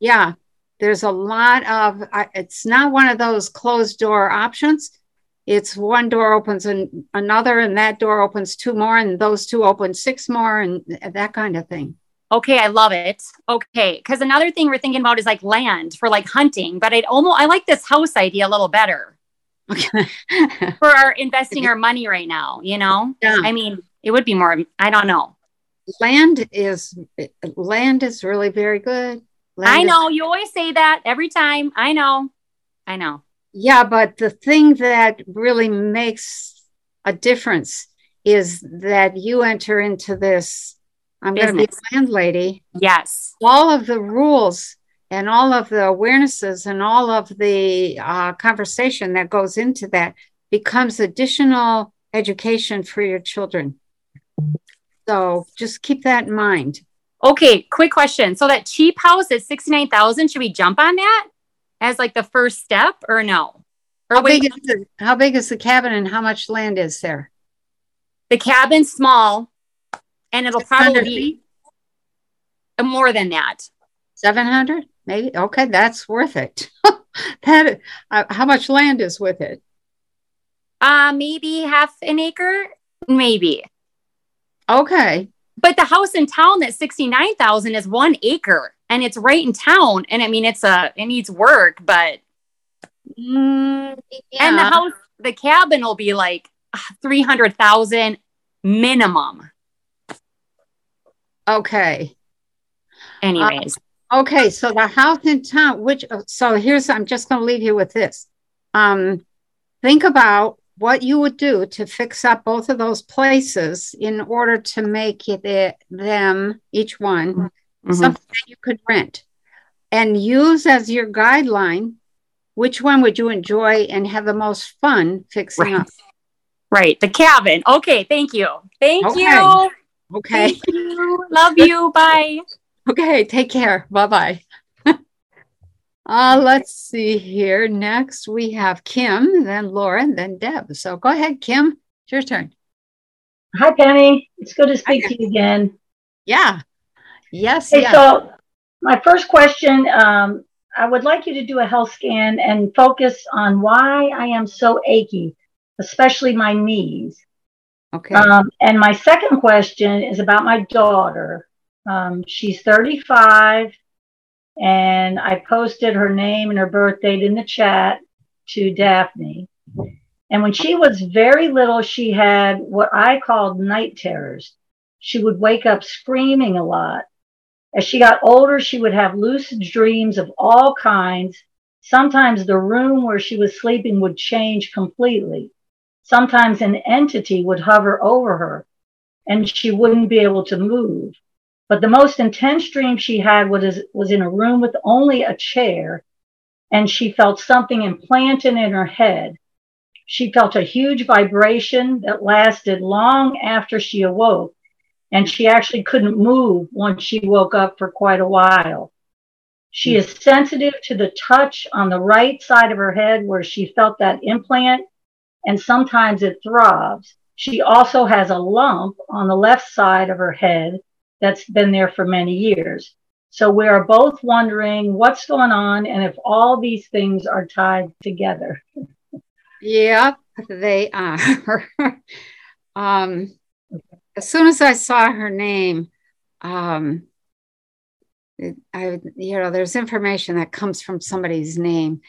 yeah, there's a lot of, it's not one of those closed door options. It's one door opens and another, and that door opens two more, and those two open six more, and that kind of thing. Okay, I love it. Okay, because another thing we're thinking about is like land for like hunting, but I'd almost I like this house idea a little better Okay. <laughs> for our investing our money right now. You know, Yeah. I mean, it would be more. I don't know. land is land is really very good. Land I is- know you always say that every time. I know. I know. Yeah, but the thing that really makes a difference is that you enter into this. I'm going to be a landlady. Yes. all of the rules and all of the awarenesses and all of the uh, conversation that goes into that becomes additional education for your children. So just keep that in mind. Okay. Quick question. So that cheap house at sixty nine thousand, should we jump on that as like the first step or no? Or How wait, big is the, how big is the cabin and how much land is there? the cabin's small, and it'll probably be more than that. 700 maybe? Okay that's worth it. <laughs> That uh, how much land is with it? Uh, maybe half an acre, maybe. okay. But the house in town that's sixty nine thousand is one acre, and it's right in town. And I mean, it's a it needs work, but Mm, and the house, the cabin will be like three hundred thousand minimum. okay Anyways, Okay, so the house in town, which so here's I'm just going to leave you with this. Um, think about what you would do to fix up both of those places in order to make it them each one Mhm. something that you could rent. and use as your guideline which one would you enjoy and have the most fun fixing Right. up. Right. The cabin. Okay. Thank you. Thank Okay. you. Okay. Thank you. Love you. <laughs> Bye. Okay. Take care. Bye bye. <laughs> uh, let's see here. Next, we have Kim, then Laura, and then Deb. So go ahead, Kim. It's your turn. Hi, Penny. It's good to speak to you again. Yeah. Yes. Hey, yes. so my first question um, I would like you to do a health scan and focus on why I am so achy, especially my knees. okay. Um, and my second question is about my daughter. Um, she's 35, and I posted her name and her birth date in the chat to Daphne. And when she was very little, she had what I called night terrors. She would wake up screaming a lot. As she got older, she would have lucid dreams of all kinds. Sometimes the room where she was sleeping would change completely. Sometimes an entity would hover over her and she wouldn't be able to move. But the most intense dream she had was, was in a room with only a chair and she felt something implanted in her head. She felt a huge vibration that lasted long after she awoke and she actually couldn't move once she woke up for quite a while. She is sensitive to the touch on the right side of her head where she felt that implant, and sometimes it throbs. She also has a lump on the left side of her head that's been there for many years. So we are both wondering what's going on and if all these things are tied together. <laughs> Yep, they are. <laughs> um, as soon as I saw her name, um, I, you know, there's information that comes from somebody's name.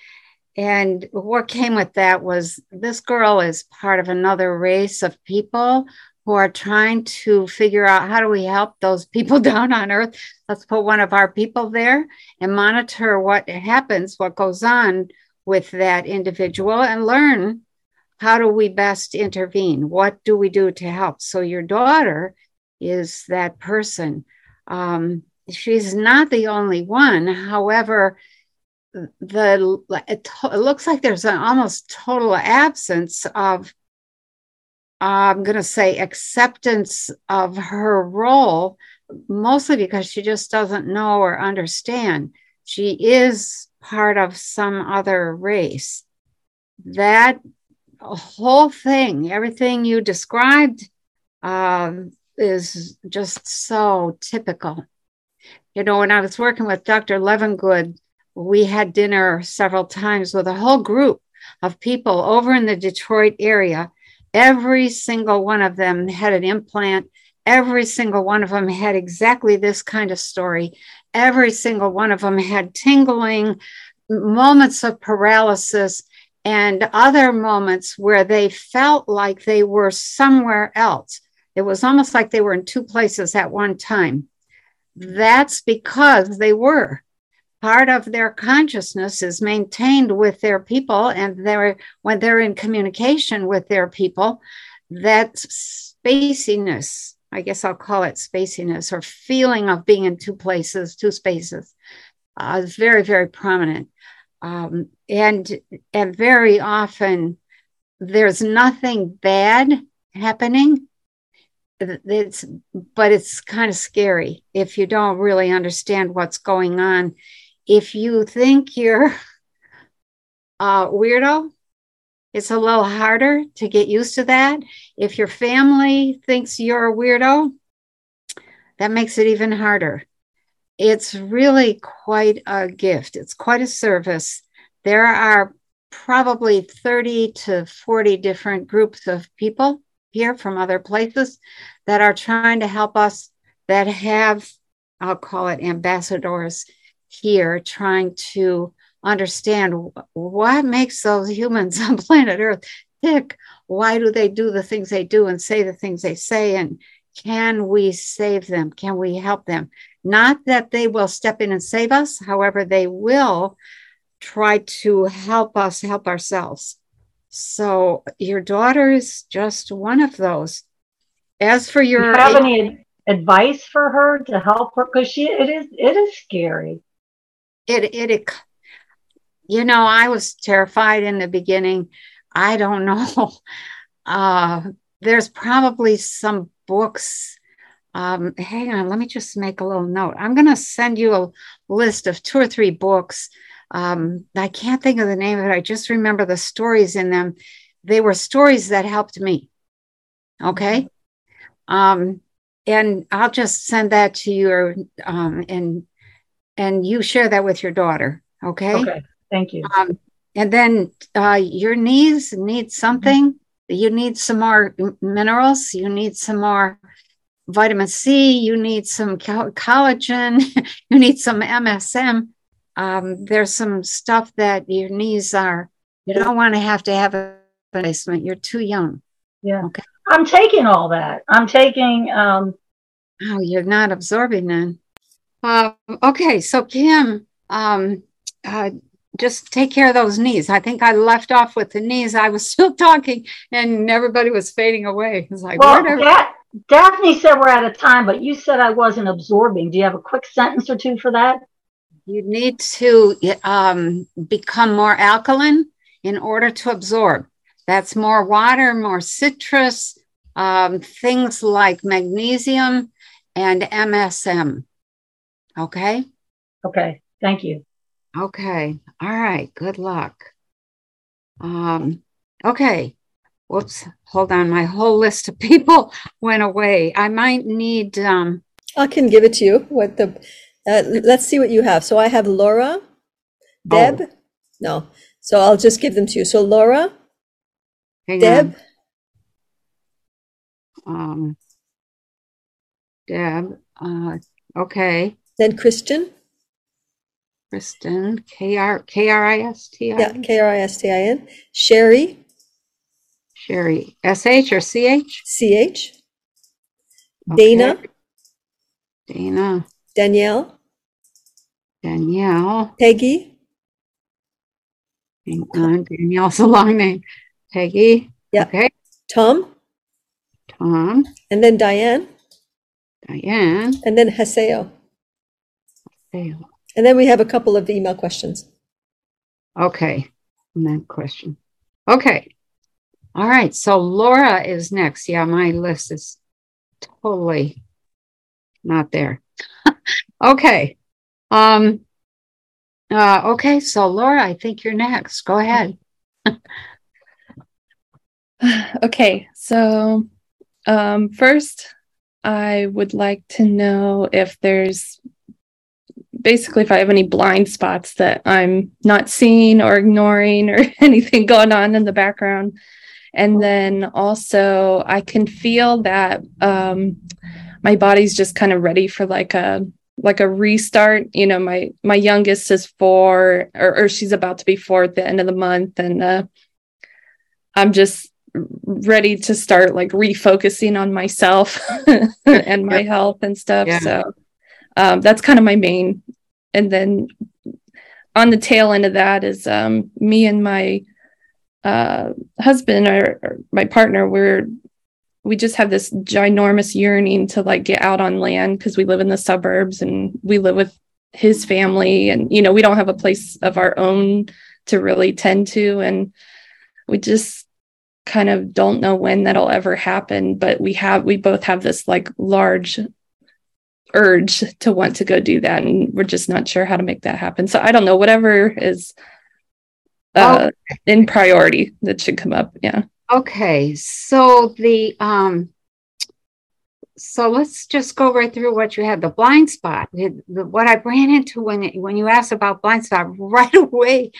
And what came with that was this girl is part of another race of people who are trying to figure out how do we help those people <laughs> down on earth. Let's put one of our people there and monitor what happens, what goes on with that individual and learn how do we best intervene? What do we do to help? So your daughter is that person. Um, she's not the only one. However, the it, to- it looks like there's an almost total absence of I'm going to say acceptance of her role, mostly because she just doesn't know or understand. She is part of some other race. That whole thing, everything you described, um, is just so typical. You know, when I was working with Dr. Levengood, we had dinner several times with a whole group of people over in the Detroit area. Every single one of them had an implant. Every single one of them had exactly this kind of story. Every single one of them had tingling, moments of paralysis, and other moments where they felt like they were somewhere else. It was almost like they were in two places at one time. That's because they were. Part of their consciousness is maintained with their people, and they're when they're in communication with their people, that spaciness, I guess I'll call it spaciness or feeling of being in two places, two spaces, uh, is very, very prominent. Um, and and very often there's nothing bad happening. It's but it's kind of scary if you don't really understand what's going on. If you think you're <laughs> a weirdo it's a little harder to get used to that. If your family thinks you're a weirdo that makes it even harder it's really quite a gift. It's quite a service. There are probably 30 to 40 different groups of people here from other places that are trying to help us that have i'll call it ambassadors here trying to understand what makes those humans <laughs> on planet earth tick. Why do they do the things they do and say the things they say and can we save them can we help them not that they will step in and save us however they will try to help us help ourselves so your daughter is just one of those. As for Do your you have any advice for her to help her? Because she it is it is scary. it, it, it, you know, I was terrified in the beginning. I don't <laughs> know. Uh, there's probably some books. Um, hang on, let me just make a little note. I'm going to send you a list of two or three books. Um, I can't think of the name of it. I just remember the stories in them. They were stories that helped me. Okay. Um, and I'll just send that to you, or, um, and and you share that with your daughter. Okay. Okay. Thank you. Um, and then uh, your knees need something. You need some more minerals. You need some more vitamin C. You need some collagen. <laughs> you need some MSM. Um, there's some stuff that your knees are. You don't want to have to have a replacement. You're too young. Yeah. Okay. I'm taking all that. I'm taking. Um, oh, you're not absorbing then. Uh, okay, so Kim, um, uh, just take care of those knees. I think I left off with the knees. I was <laughs> still talking, and everybody was fading away. It was like, well, da- Daphne said we're out of time, but you said I wasn't absorbing. Do you have a quick sentence or two for that? You need to um, become more alkaline in order to absorb. That's more water, more citrus, um, things like magnesium and MSM. Okay. Okay. Thank you. Okay. All right. Good luck. Um, okay. Whoops. Hold on. My whole list of <laughs> people went away. I might need. Um, I can give it to you. What the? Uh, let's see what you have. So I have Laura, Deb. Oh. No. So I'll just give them to you. So Laura, Hang Deb. On. Um, Deb. Uh, okay. Then Kristen. Kristen, K R K R I S T I. Yeah, K R I S T I N. Sherry. Sherry, S H or C H? C H. Dana. Dana. Danielle. Danielle. Peggy. Hang on, uh, Danielle's a long name. Peggy. Yeah. Okay. Tom. Tom. And then Diane. Diane. And then Haseo. Haseo. And then we have a couple of email questions. Okay. And that question. Okay. All right. So Laura is next. Yeah, my list is totally not there. <laughs> okay. Um uh okay, so Laura, I think you're next. Go ahead. <sighs> okay. So um first I would like to know if there's basically if I have any blind spots that I'm not seeing or ignoring or <laughs> anything going on in the background. And then also, I can feel that um, my body's just kind of ready for like a like a restart. You know, my my youngest is four, or, or she's about to be four at the end of the month, and uh, I'm just ready to start like refocusing on myself <laughs> and my health and stuff. Yeah. So um, that's kind of my main. And then on the tail end of that is um, me and my uh, husband or, or, my partner. We're we just have this ginormous yearning to like get out on land because we live in the suburbs and we live with his family and you know we don't have a place of our own to really tend to and we just kind of don't know when that'll ever happen but we have we both have this like large urge to want to go do that and we're just not sure how to make that happen. So i don't know whatever is uh, oh. in priority that should come up yeah. Okay so the um so let's just go right through what you had the blind spot. What i ran into when when you asked about blind spot <laughs> right away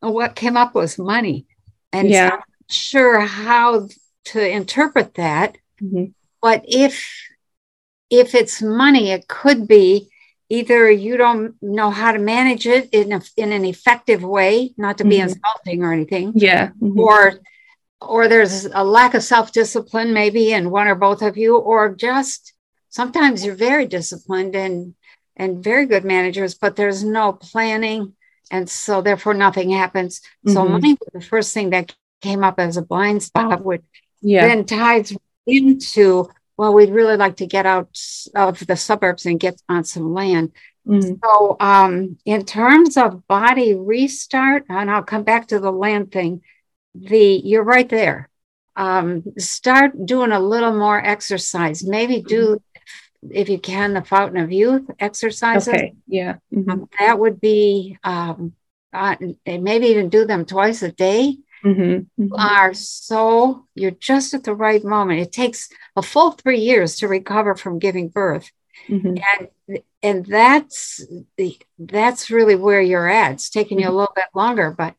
what came up was money. And yeah. So sure how to interpret that mm-hmm. but if if it's money, it could be either you don't know how to manage it in, a, in an effective way, not to be mm-hmm. insulting or anything. Yeah. Mm-hmm. Or or there's a lack of self-discipline maybe in one or both of you, or just sometimes you're very disciplined and and very good managers, but there's no planning. And so therefore nothing happens. Mm-hmm. So money was the first thing that came up as a blind spot, which yeah. then ties into well, we'd really like to get out of the suburbs and get on some land. Mhm. So, um, in terms of body restart, and I'll come back to the land thing, the you're right there. Um, start doing a little more exercise. Maybe do, if you can, the Fountain of Youth exercises. Okay. Yeah. Mhm. Um, that would be, um, uh, maybe even do them twice a day. Mhm. You Mhm. are so you're just at the right moment. It takes a full three years to recover from giving birth Mhm. and and that's the that's really where you're at it's taking you a little bit longer but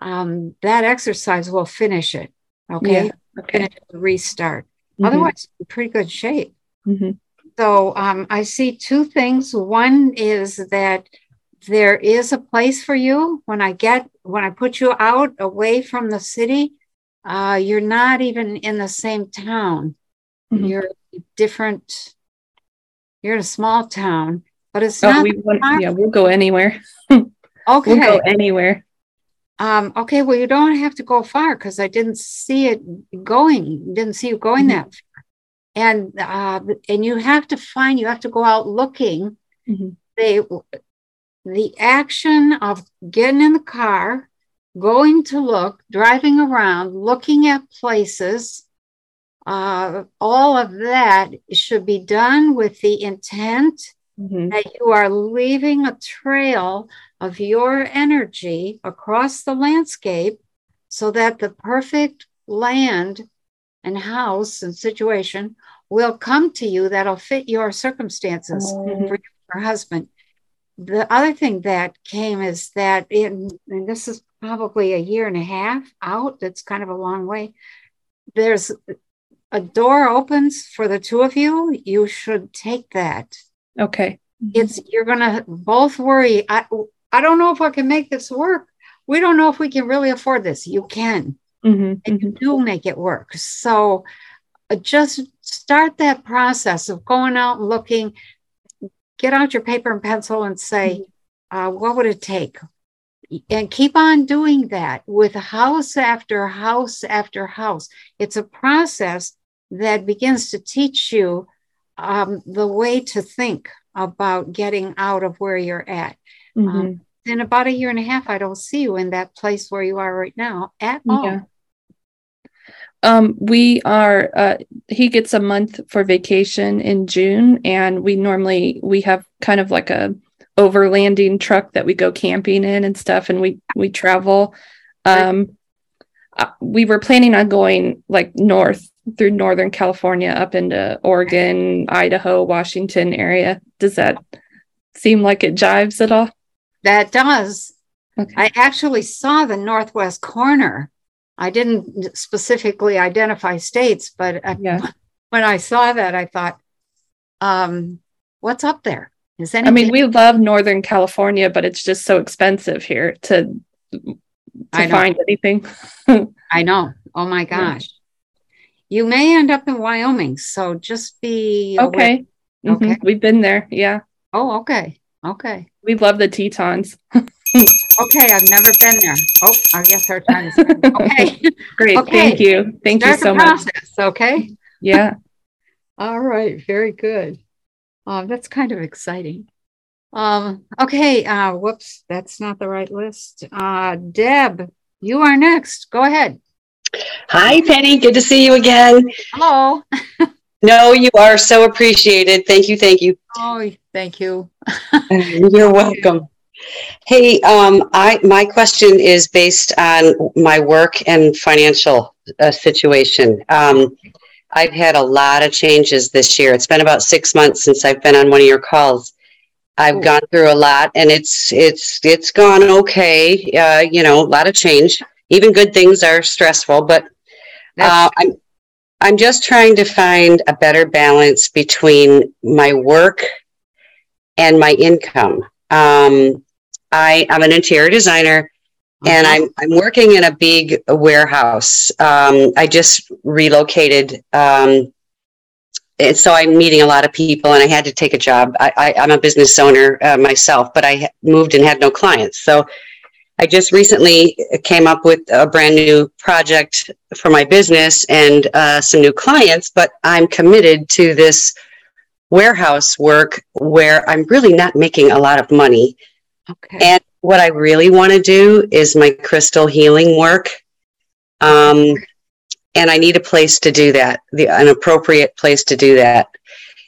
um that exercise will finish it okay Yeah. Okay. finish restart Mhm. otherwise pretty good shape Mhm. so um i see two things one is that there is a place for you when i get when i put you out away from the city uh you're not even in the same town Mhm. you're different you're in a small town but it's Oh, not we want, yeah, we'll go anywhere. <laughs> okay We'll go anywhere. um okay well you don't have to go far because i didn't see it going didn't see you going Mhm. that far and uh and you have to find you have to go out looking Mhm. they the action of getting in the car going to look driving around looking at places uh, all of that should be done with the intent Mhm. that you are leaving a trail of your energy across the landscape so that the perfect land and house and situation will come to you that'll fit your circumstances Mhm. for your husband. The other thing that came is that in, and this is probably a year and a half out, that's kind of a long way. There's a door opens for the two of you, you should take that Okay. it's you're gonna both worry i i don't know if i can make this work we don't know if we can really afford this you can Mhm. and you Mhm. do make it work so uh, just start that process of going out and looking get out your paper and pencil and say uh, what would it take and keep on doing that with house after house after house it's a process that begins to teach you um, the way to think about getting out of where you're at. Mhm. Um, in about a year and a half, I don't see you in that place where you are right now at all. Yeah. Um, we are, uh, he gets a month for vacation in June and we normally, we have kind of like a overlanding truck that we go camping in and stuff and we, we travel. Um, uh, we were planning on going like north through Northern California up into Oregon, Idaho, Washington area. Does that seem like it jives at all? That does. Okay. I actually saw the northwest corner. I didn't specifically identify states, but Yeah. <laughs> when I saw that, I thought, um, what's up there? Is I mean, we love Northern California, but it's just so expensive here to to find anything. <laughs> I know. Oh my Yeah. gosh. You may end up in Wyoming, so just be. Okay. Mhm. Okay. We've been there. Yeah. Oh, okay. Okay. We love the Tetons. <laughs> Okay, I've never been there. Oh, I guess our time is <laughs> okay. Great. Okay. Thank you. Thank you Start the so much. process, okay. Yeah. <laughs> All right, very good. Um, that's kind of exciting. Um, okay, uh, whoops, that's not the right list. Uh, Deb, you are next. Go ahead. Hi, Penny. Good to see you again. Hello. <laughs> No, you are so appreciated. Thank you. Thank you. Oh, thank you. You're welcome. Hey, um, I my question is based on my work and financial uh, situation. Um, I've had a lot of changes this year. It's been about six months since I've been on one of your calls. I've Cool. gone through a lot, and it's it's it's gone okay. Uh, you know, a lot of change. Even good things are stressful, but uh, I'm I'm just trying to find a better balance between my work and my income. Um, I am an interior designer, and Uh-huh. I'm I'm working in a big warehouse. Um, I just relocated, um, and so I'm meeting a lot of people, and I had to take a job. I, I, I'm a business owner uh, myself, but I moved and had no clients, so. I just recently came up with a brand new project for my business and uh, some new clients, but I'm committed to this warehouse work where I'm really not making a lot of money. Okay. And what I really want to do is my crystal healing work. Um, and I need a place to do that, the, an appropriate place to do that.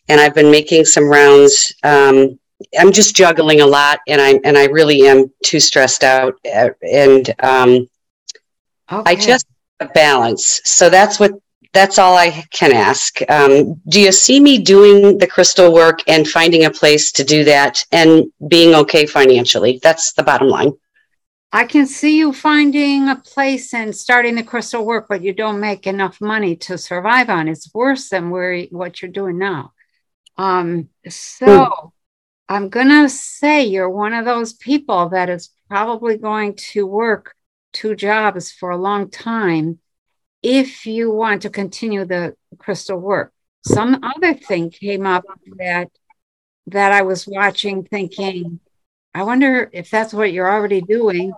And I've been making some rounds. Um, I'm just juggling a lot, and I and I really am too stressed out. uh, And um, okay. I just balance. So that's what that's all I can ask. Um, do you see me doing the crystal work and finding a place to do that and being okay financially? That's the bottom line. I can see you finding a place and starting the crystal work, but you don't make enough money to survive on. It's worse than where what you're doing now. Um, so I'm gonna say you're one of those people that is probably going to work two jobs for a long time if you want to continue the crystal work. Some other thing came up that that I was watching thinking, I wonder if that's what you're already doing.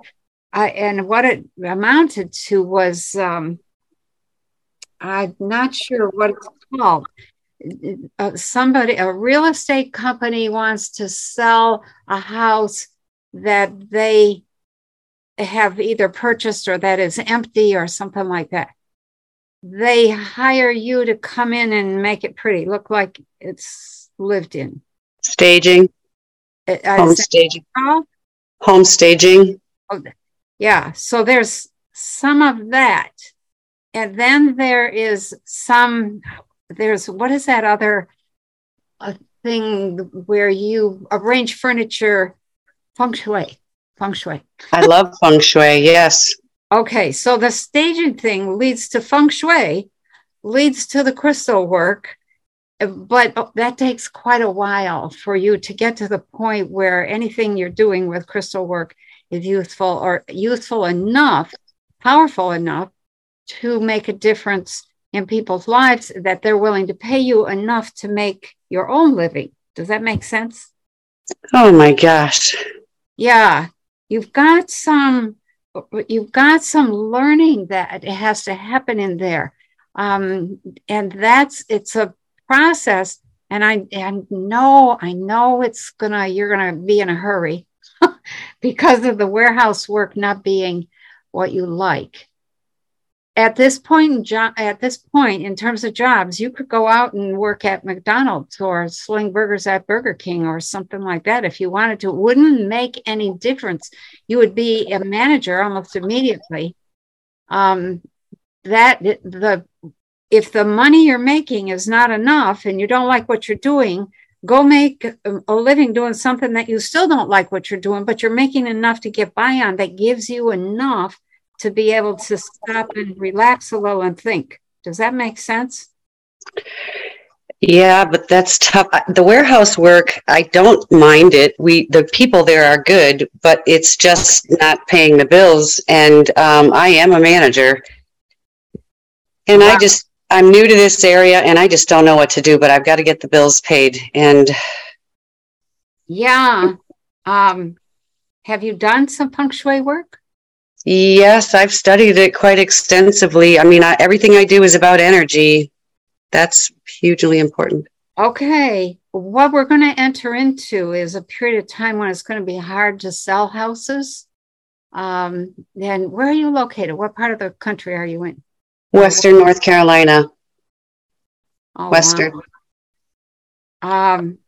I, and what it amounted to was um, I'm not sure what it's called. Uh, somebody, a real estate company wants to sell a house that they have either purchased or that is empty or something like that. They hire you to come in and make it pretty, look like it's lived in. Staging, home staging, home staging. Oh, yeah. So there's some of that. And then there is some, there's, what is that other uh, thing where you arrange furniture? Feng shui. Feng shui. I love feng shui. Yes. Okay. So the staging thing leads to feng shui, leads to the crystal work. uh, But that takes quite a while for you to get to the point where anything you're doing with crystal work is useful or useful enough, powerful enough to make a difference in people's lives that they're willing to pay you enough to make your own living. Does that make sense? Oh my gosh. Yeah, you've got some you've got some learning that it has to happen in there. Um, and that's it's a process and I and know I know it's gonna you're gonna be in a hurry <laughs> because of the warehouse work not being what you like. At this point in jo- at this point in terms of jobs, you could go out and work at McDonald's or sling burgers at Burger King or something like that if you wanted to. It wouldn't make any difference. You would be a manager almost immediately. Um, that the if the money you're making is not enough and you don't like what you're doing, go make a living doing something that you still don't like what you're doing, but you're making enough to get by on that gives you enough to be able to stop and relax a little and think. Does that make sense? Yeah, but that's tough. The warehouse work, I don't mind it. We, the people there are good, but it's just not paying the bills. And um, I am a manager. And I just, I'm new to this area and I just don't know what to do, but I've got to get the bills paid. And Yeah. Um, have you done some feng shui work? Yes, I've studied it quite extensively. I mean, I, everything I do is about energy. That's hugely important. Okay. What we're going to enter into is a period of time when it's going to be hard to sell houses. Um, and where are you located? What part of the country are you in? Western North Carolina. Oh, Western. wow. Um,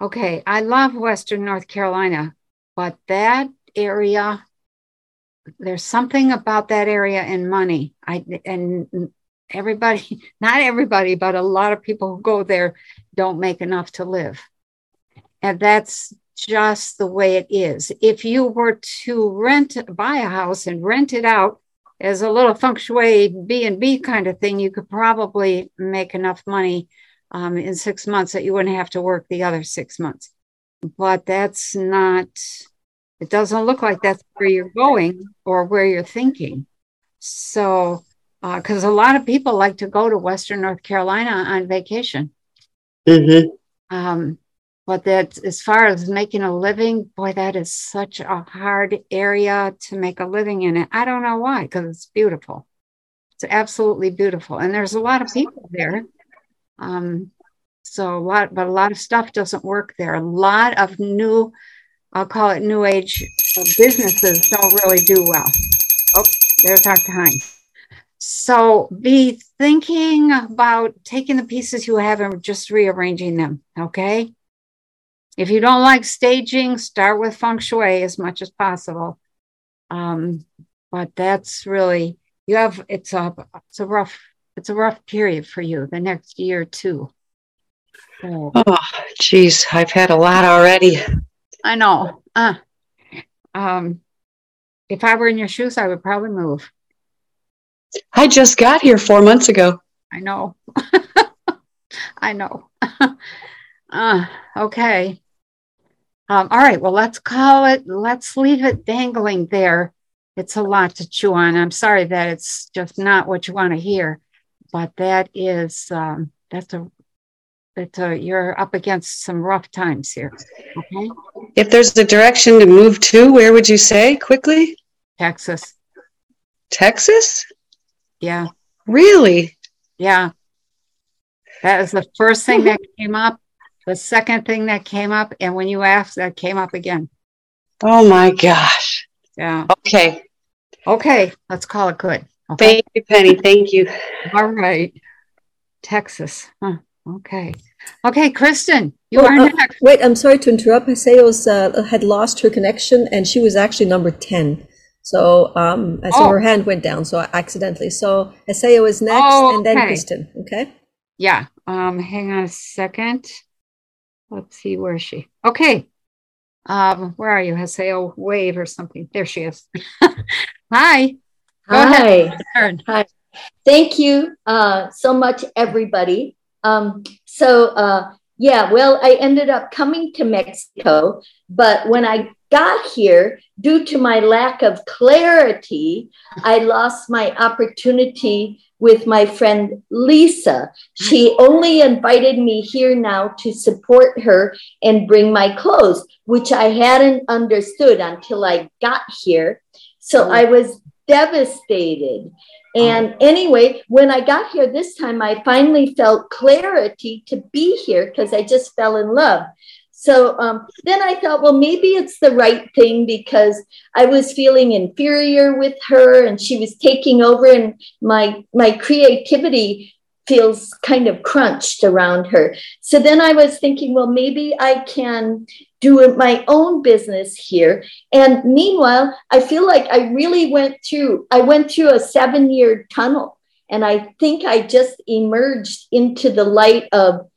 okay, I love Western North Carolina, but that area, there's something about that area and money. I and everybody, <laughs> not everybody, but a lot of people who go there don't make enough to live. And that's just the way it is. If you were to rent, buy a house and rent it out as a little feng shui B and B kind of thing, you could probably make enough money um, in six months that you wouldn't have to work the other six months. But that's not. It doesn't look like that's where you're going or where you're thinking. So, because a lot of people like to go to Western North Carolina on vacation. hmm Um, but that as far as making a living, boy, that is such a hard area to make a living in it. I don't know why, because it's beautiful. It's absolutely beautiful. And there's a lot of people there. Um, So a lot, but a lot of stuff doesn't work there. A lot of new, I'll call it new age uh, businesses don't really do well. Oh, there's our time. So be thinking about taking the pieces you have and just rearranging them. Okay. If you don't like staging, start with feng shui as much as possible. Um, but that's really you have it's a it's a rough it's a rough period for you the next year two. So, oh, geez, I've had a lot already. I know. Uh, um, if I were in your shoes, I would probably move. I just got here four months ago. I know. <laughs> I know. <laughs> uh, okay. Um, all right. Well, let's call it, let's leave it dangling there. It's a lot to chew on. I'm sorry that it's just not what you want to hear, but that is, um, that's a, a, uh, you're up against some rough times here. Okay. If there's a direction to move to, where would you say quickly? Texas. Texas? Yeah. Really? Yeah. That was the first thing that <laughs> came up, the second thing that came up, and when you asked, that came up again. Oh my gosh. Yeah. Okay. Okay. Let's call it good. Okay. Thank you, Penny. Thank you. All right. Texas. Huh. Okay. Okay, Kristen, you Oh, are uh, next. Wait, I'm sorry to interrupt. Haseo's uh, had lost her connection and she was actually number 10. So, um, and so Oh. her hand went down, so accidentally. So Haseo is next Oh, and then. Kristen. Okay. Yeah. Um, hang on a second. Let's see where is she. Okay. Um, where are you? Haseo wave or something. There she is. <laughs> Hi. Go. Hi. Turn. Hi. Thank you uh, so much, everybody. Um, so, uh, yeah, well, I ended up coming to Mexico, but when I got here, due to my lack of clarity, I lost my opportunity with my friend Lisa. She only invited me here now to support her and bring my clothes, which I hadn't understood until I got here. So I was devastated. And anyway, when I got here this time, I finally felt clarity to be here because I just fell in love. So um, then I thought, well, maybe it's the right thing because I was feeling inferior with her, and she was taking over, and my my creativity feels kind of crunched around her. So then I was thinking, well, maybe I can do my own business here. And meanwhile, I feel like I really went through, I went through a seven year tunnel. And I think I just emerged into the light of,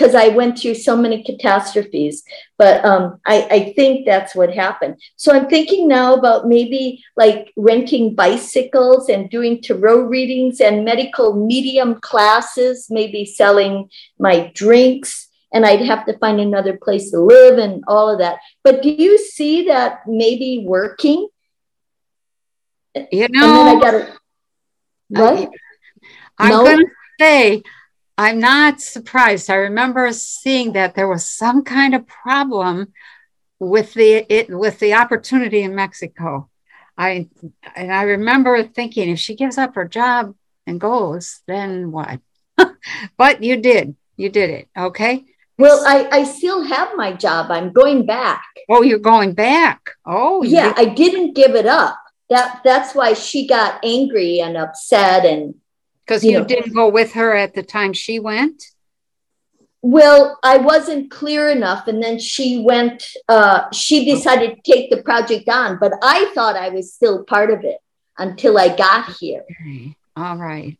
because I went through so many catastrophes. But um, I, I think that's what happened. So I'm thinking now about maybe like renting bicycles and doing tarot readings and medical medium classes, maybe selling my drinks and I'd have to find another place to live and all of that. But do you see that maybe working? You And then know, I got to what? I'm No? going to say I'm not surprised. I remember seeing that there was some kind of problem with the it with the opportunity in Mexico. I and I remember thinking if she gives up her job and goes, then what? <laughs> but you did. You did it. Okay. Well, I, I still have my job. I'm going back. Oh, you're going back. Oh, Yeah, I didn't give it up. That that's why she got angry and upset and because you you know. didn't go with her at the time she went. Well, I wasn't clear enough, and then she went. Uh, she decided to take the project on, but I thought I was still part of it until I got here. Okay. All right.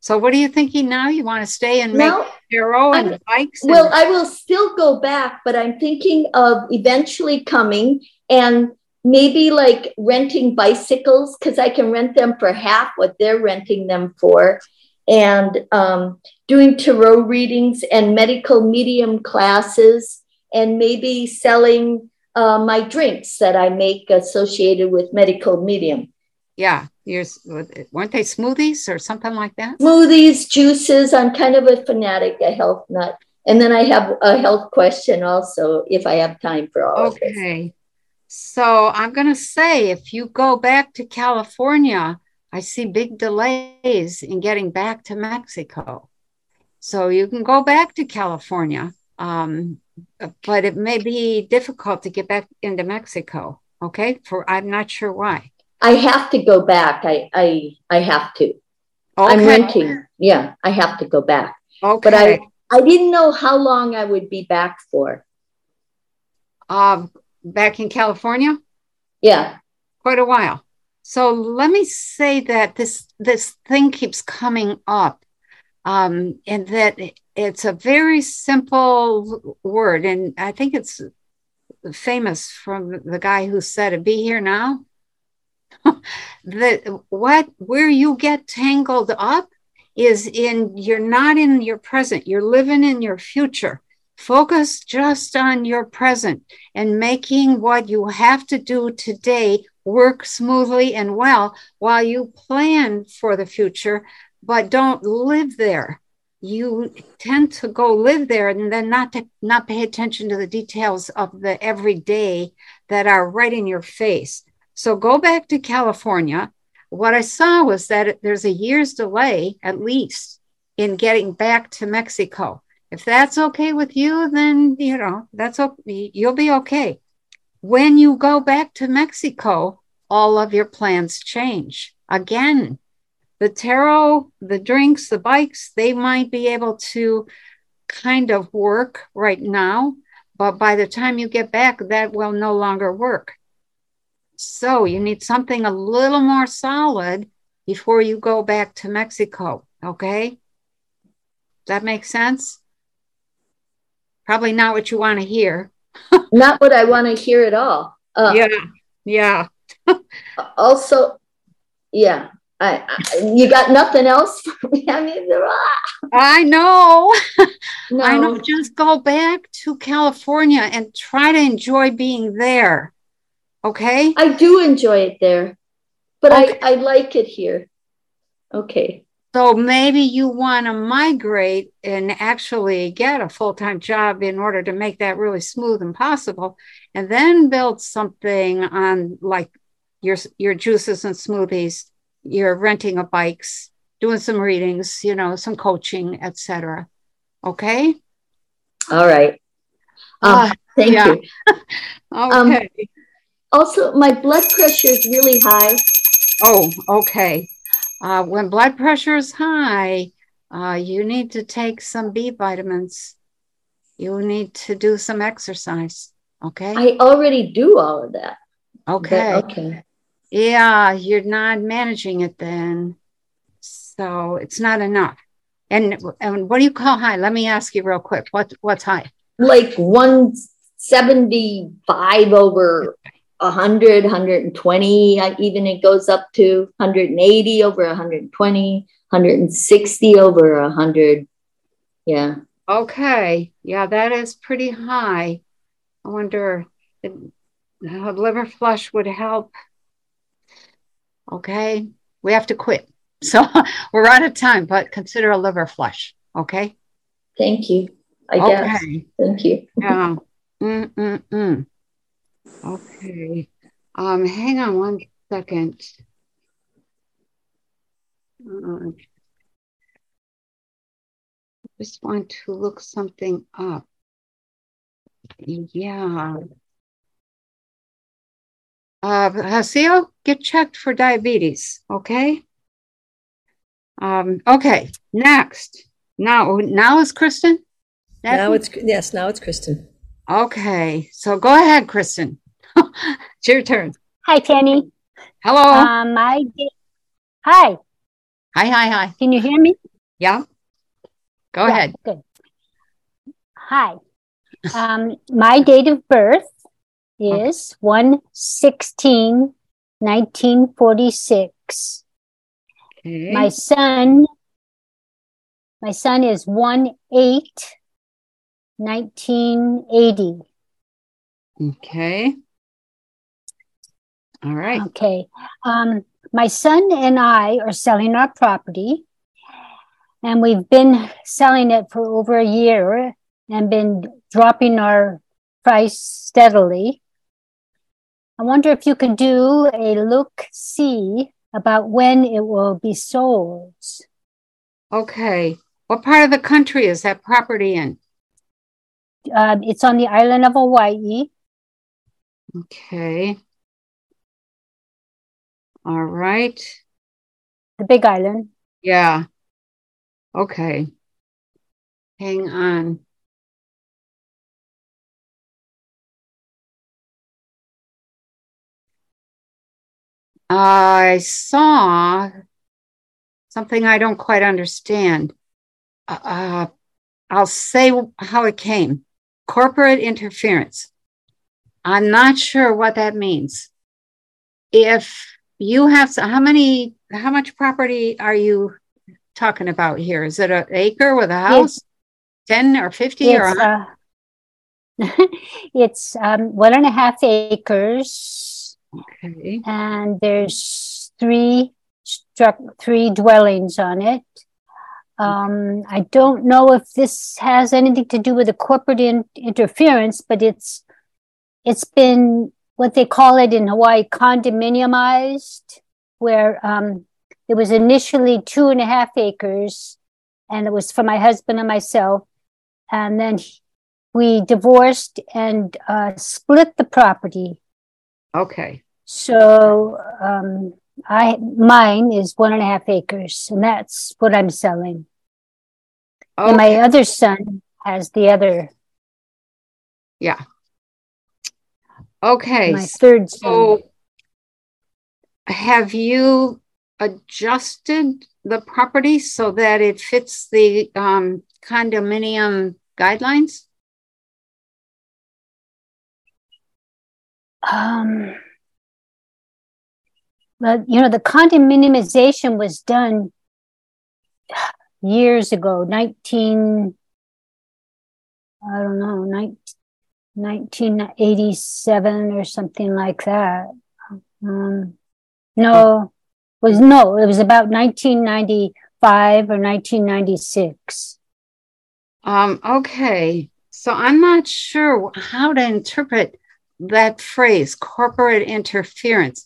So what are you thinking now? You want to stay and make tarot and I'm- bikes? and- Well, I will still go back, but I'm thinking of eventually coming and maybe like renting bicycles because I can rent them for half what they're renting them for, and um, doing tarot readings and medical medium classes, and maybe selling uh, my drinks that I make associated with medical medium. yeah, weren't they smoothies or something like that? smoothies, juices. I'm kind of a fanatic, a health nut. And then I have a health question also, if I have time for all of this. Okay. So I'm going to say if you go back to California, I see big delays in getting back to Mexico. So you can go back to California, um, but it may be difficult to get back into Mexico. Okay, for I'm not sure why. I have to go back. I I I have to. Okay. I'm renting. Yeah, I have to go back. Okay. But I I didn't know how long I would be back for. Um, back in California, Yeah. quite a while. So let me say that this this thing keeps coming up, um, and that it's a very simple word, and I think it's famous from the guy who said it. Be here now. <laughs> that what where you get tangled up is in you're not in your present you're living in your future focus just on your present and making what you have to do today work smoothly and well while you plan for the future but don't live there you tend to go live there and then not to not pay attention to the details of the everyday that are right in your face so go back to California. What I saw was that there's a year's delay, at least, in getting back to Mexico. If that's okay with you, then you know that's okay. You'll be okay. When you go back to Mexico, all of your plans change again. The tarot, the drinks, the bikes, they might be able to kind of work right now, but by the time you get back, that will no longer work. So you need something a little more solid before you go back to Mexico. Okay. That makes sense? Probably not what you want to hear. <laughs> Not what I want to hear at all. Uh, yeah. Yeah. <laughs> Also, yeah. I, I, you got nothing else for me? <laughs> I mean, ah. I know. No. I know. Just go back to California and try to enjoy being there. Okay. I do enjoy it there, but Okay. I, I like it here. Okay. So maybe you want to migrate and actually get a full time job in order to make that really smooth and possible, and then build something on like your your juices and smoothies, your renting of bikes, doing some readings, you know, some coaching, etc. Okay. All right. Um, Ah, thank yeah. you. <laughs> Um, Okay. Also, my blood pressure is really high. Oh, okay. Uh, when blood pressure is high, uh, you need to take some B vitamins. You need to do some exercise. Okay. I already do all of that. but okay. okay. Yeah, you're not managing it then. So it's not enough. And and what do you call high? Let me ask you real quick. What what's high? Like 175 over 100, 120. Even it goes up to 180 over 120, 160 over 100. Yeah. Okay. Yeah, that is pretty high. I wonder if a liver flush would help. Okay. We have to quit. <laughs> So we're out of time, but consider a liver flush. Okay. Thank you. I guess. Okay. Thank you. Yeah. Mm-mm-mm. <laughs> Okay. Um, hang on one second. Uh, just want to look something up. Yeah. Uh, Haseo, get checked for diabetes, okay? Um, okay, next. Now, now is Kristen? That- Now it's, yes, now it's Kristen. Okay, so go ahead, Kristen. It's your turn. Hi, Penny. Hello. Um, my da- hi. hi, hi, hi. Can you hear me? Yeah. Go Yeah, ahead. Good. Hi. Um, my date of birth is 1 16 1946. Okay. My son, my son is 1 8 1980. Okay. All right. Okay. Um, my son and I are selling our property, and we've been selling it for over a year and been dropping our price steadily. I wonder if you could do a look see about when it will be sold. Okay. What part of the country is that property in? Uh, it's on the island of Hawaii. Okay. All right. The big island. Yeah. Okay. Hang on. I saw something I don't quite understand. Uh, uh, I'll say how it came corporate interference. I'm not sure what that means. If you have how many, how much property are you talking about here? Is it an acre with a house? It's, 10 or 50 or? Uh, <laughs> it's um, one and a half acres. Okay. And there's three struck three dwellings on it. Um, I don't know if this has anything to do with the corporate in- interference, but it's it's been what they call it in Hawaii condominiumized, where um, it was initially two and a half acres, and it was for my husband and myself, and then we divorced and uh, split the property. Okay. So um, I mine is one and a half acres, and that's what I'm selling. Okay. And my other son has the other. Yeah. Okay. My third son. So have you adjusted the property so that it fits the um, condominium guidelines? Um, well, you know, the condominiumization was done years ago, 19, I don't know, 19, 1987 or something like that. Um, no, was no, it was about 1995 or 1996. Um, okay. So I'm not sure how to interpret that phrase, corporate interference.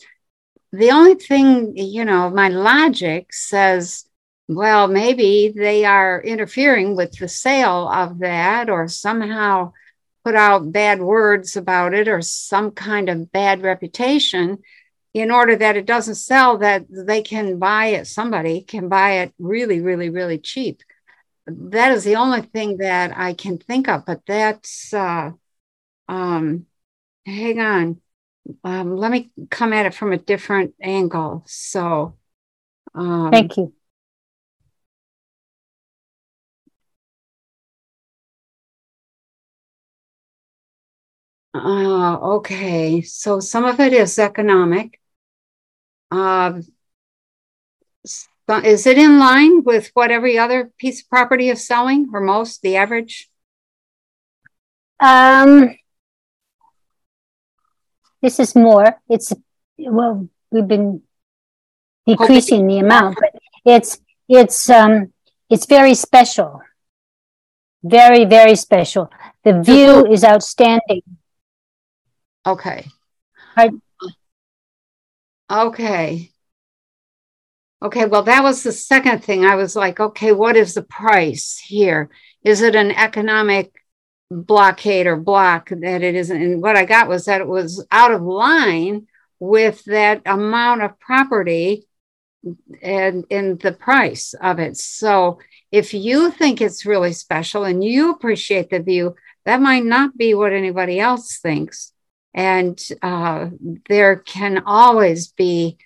The only thing, you know, my logic says, well, maybe they are interfering with the sale of that or somehow put out bad words about it or some kind of bad reputation in order that it doesn't sell that they can buy it somebody can buy it really really really cheap. That is the only thing that i can think of but that's uh um hang on. Um let me come at it from a different angle. So um thank you Uh, okay, so some of it is economic. Uh, is it in line with what every other piece of property is selling, or most, the average? Um, this is more. It's well, we've been decreasing the amount, but it's it's um it's very special, very very special. The view is outstanding. Okay. I, okay. Okay, well, that was the second thing. I was like, okay, what is the price here? Is it an economic blockade or block that it isn't? And what I got was that it was out of line with that amount of property and in the price of it. So if you think it's really special and you appreciate the view, that might not be what anybody else thinks. And uh, there can always be,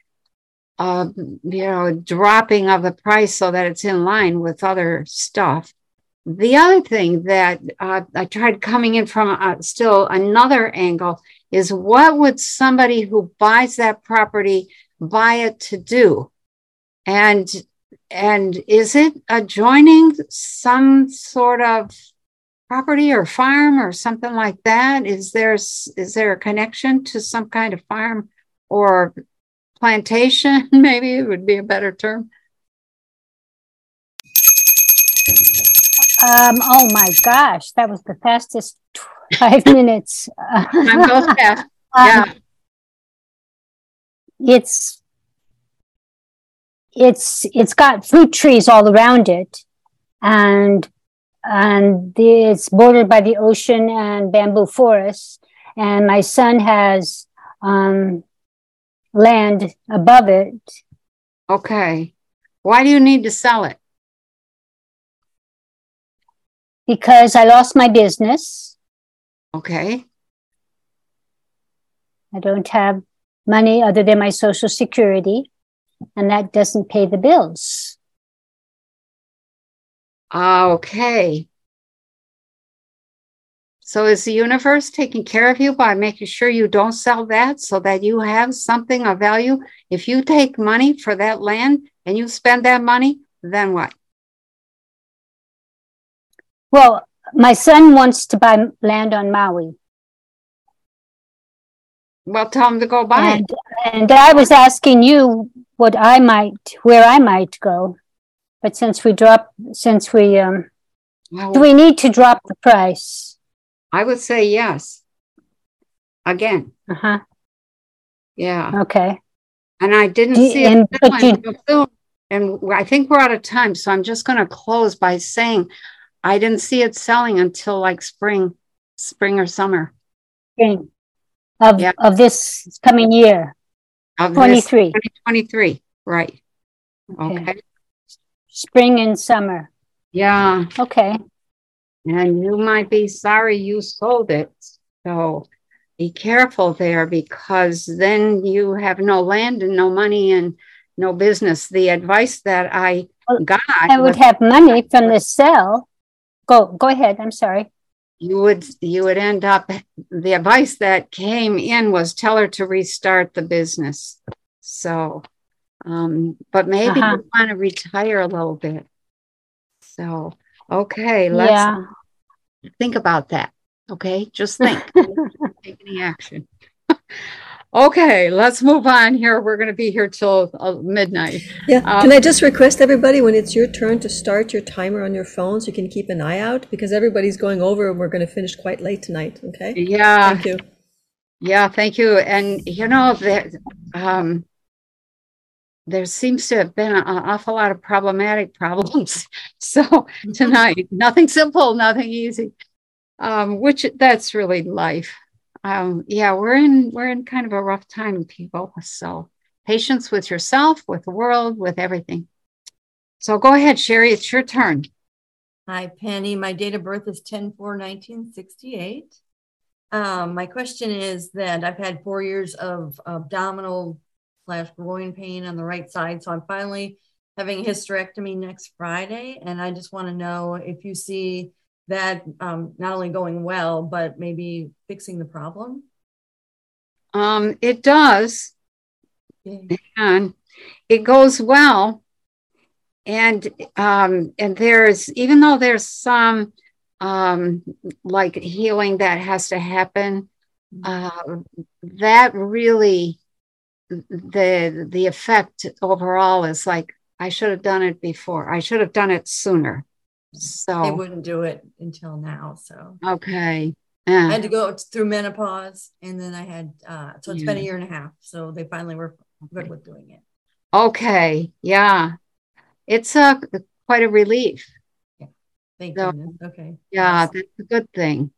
uh, you know, dropping of the price so that it's in line with other stuff. The other thing that uh, I tried coming in from uh, still another angle is what would somebody who buys that property buy it to do? And and is it adjoining some sort of property or farm or something like that? Is there is there a connection to some kind of farm or plantation? <laughs> Maybe it would be a better term. Um, oh my gosh, that was the fastest five <laughs> minutes. Time goes fast. Yeah. <laughs> Um, it's it's it's got fruit trees all around it and and it's bordered by the ocean and bamboo forests. And my son has um, land above it. Okay. Why do you need to sell it? Because I lost my business. Okay. I don't have money other than my social security, and that doesn't pay the bills. Ah, okay. So is the universe taking care of you by making sure you don't sell that so that you have something of value? If you take money for that land and you spend that money, then what? Well, my son wants to buy land on Maui. Well, tell him to go buy and, and I was asking you what I might, where I might go. But since we drop, since we, um, well, do we need to drop the price? I would say yes. Again. Uh huh. Yeah. Okay. And I didn't Do, see and, it. You, and I think we're out of time. So I'm just going to close by saying I didn't see it selling until like spring, spring or summer. Spring of, yeah. of this coming year. Of 23. 2023. Right. Okay. okay. Spring and summer. Yeah. Okay. And you might be sorry you sold it. So be careful there because then you have no land and no money and no business. The advice that I got I would have money from the sale. Go go ahead. I'm sorry. You would you would end up the advice that came in was tell her to restart the business. So um, but maybe uh-huh. you want to retire a little bit. So okay, let's yeah. think about that. Okay, just <laughs> think. Take any action. <laughs> okay, let's move on here. We're going to be here till uh, midnight. Yeah. Um, Can I just request everybody when it's your turn to start your timer on your phone so you can keep an eye out because everybody's going over and we're going to finish quite late tonight. Okay. Yeah. Thank you. Yeah, thank you. And you know that um, there seems to have been an awful lot of problematic problems. <laughs> So tonight, nothing simple, nothing easy. Um, which that's really life um, yeah, we're in we're in kind of a rough time, people. So patience with yourself, with the world, with everything. So go ahead, Sherry. It's your turn. Hi, Penny. My date of birth is 10 4 1968. Um, my question is that I've had four years of abdominal slash groin pain on the right side. So I'm finally having a hysterectomy next Friday. And I just want to know if you see that um, not only going well, but maybe fixing the problem? Um, it does. And it goes well. And um, and there's even though there's some um, like healing that has to happen, uh, that really the the effect overall is like I should have done it before. I should have done it sooner. So they wouldn't do it until now. So okay. Yeah. I had to go through menopause and then I had uh so it's yeah. been a year and a half. So they finally were good with doing it. Okay. Yeah. It's a quite a relief. Yeah. Thank so, goodness. Okay. Yeah, that's a good thing.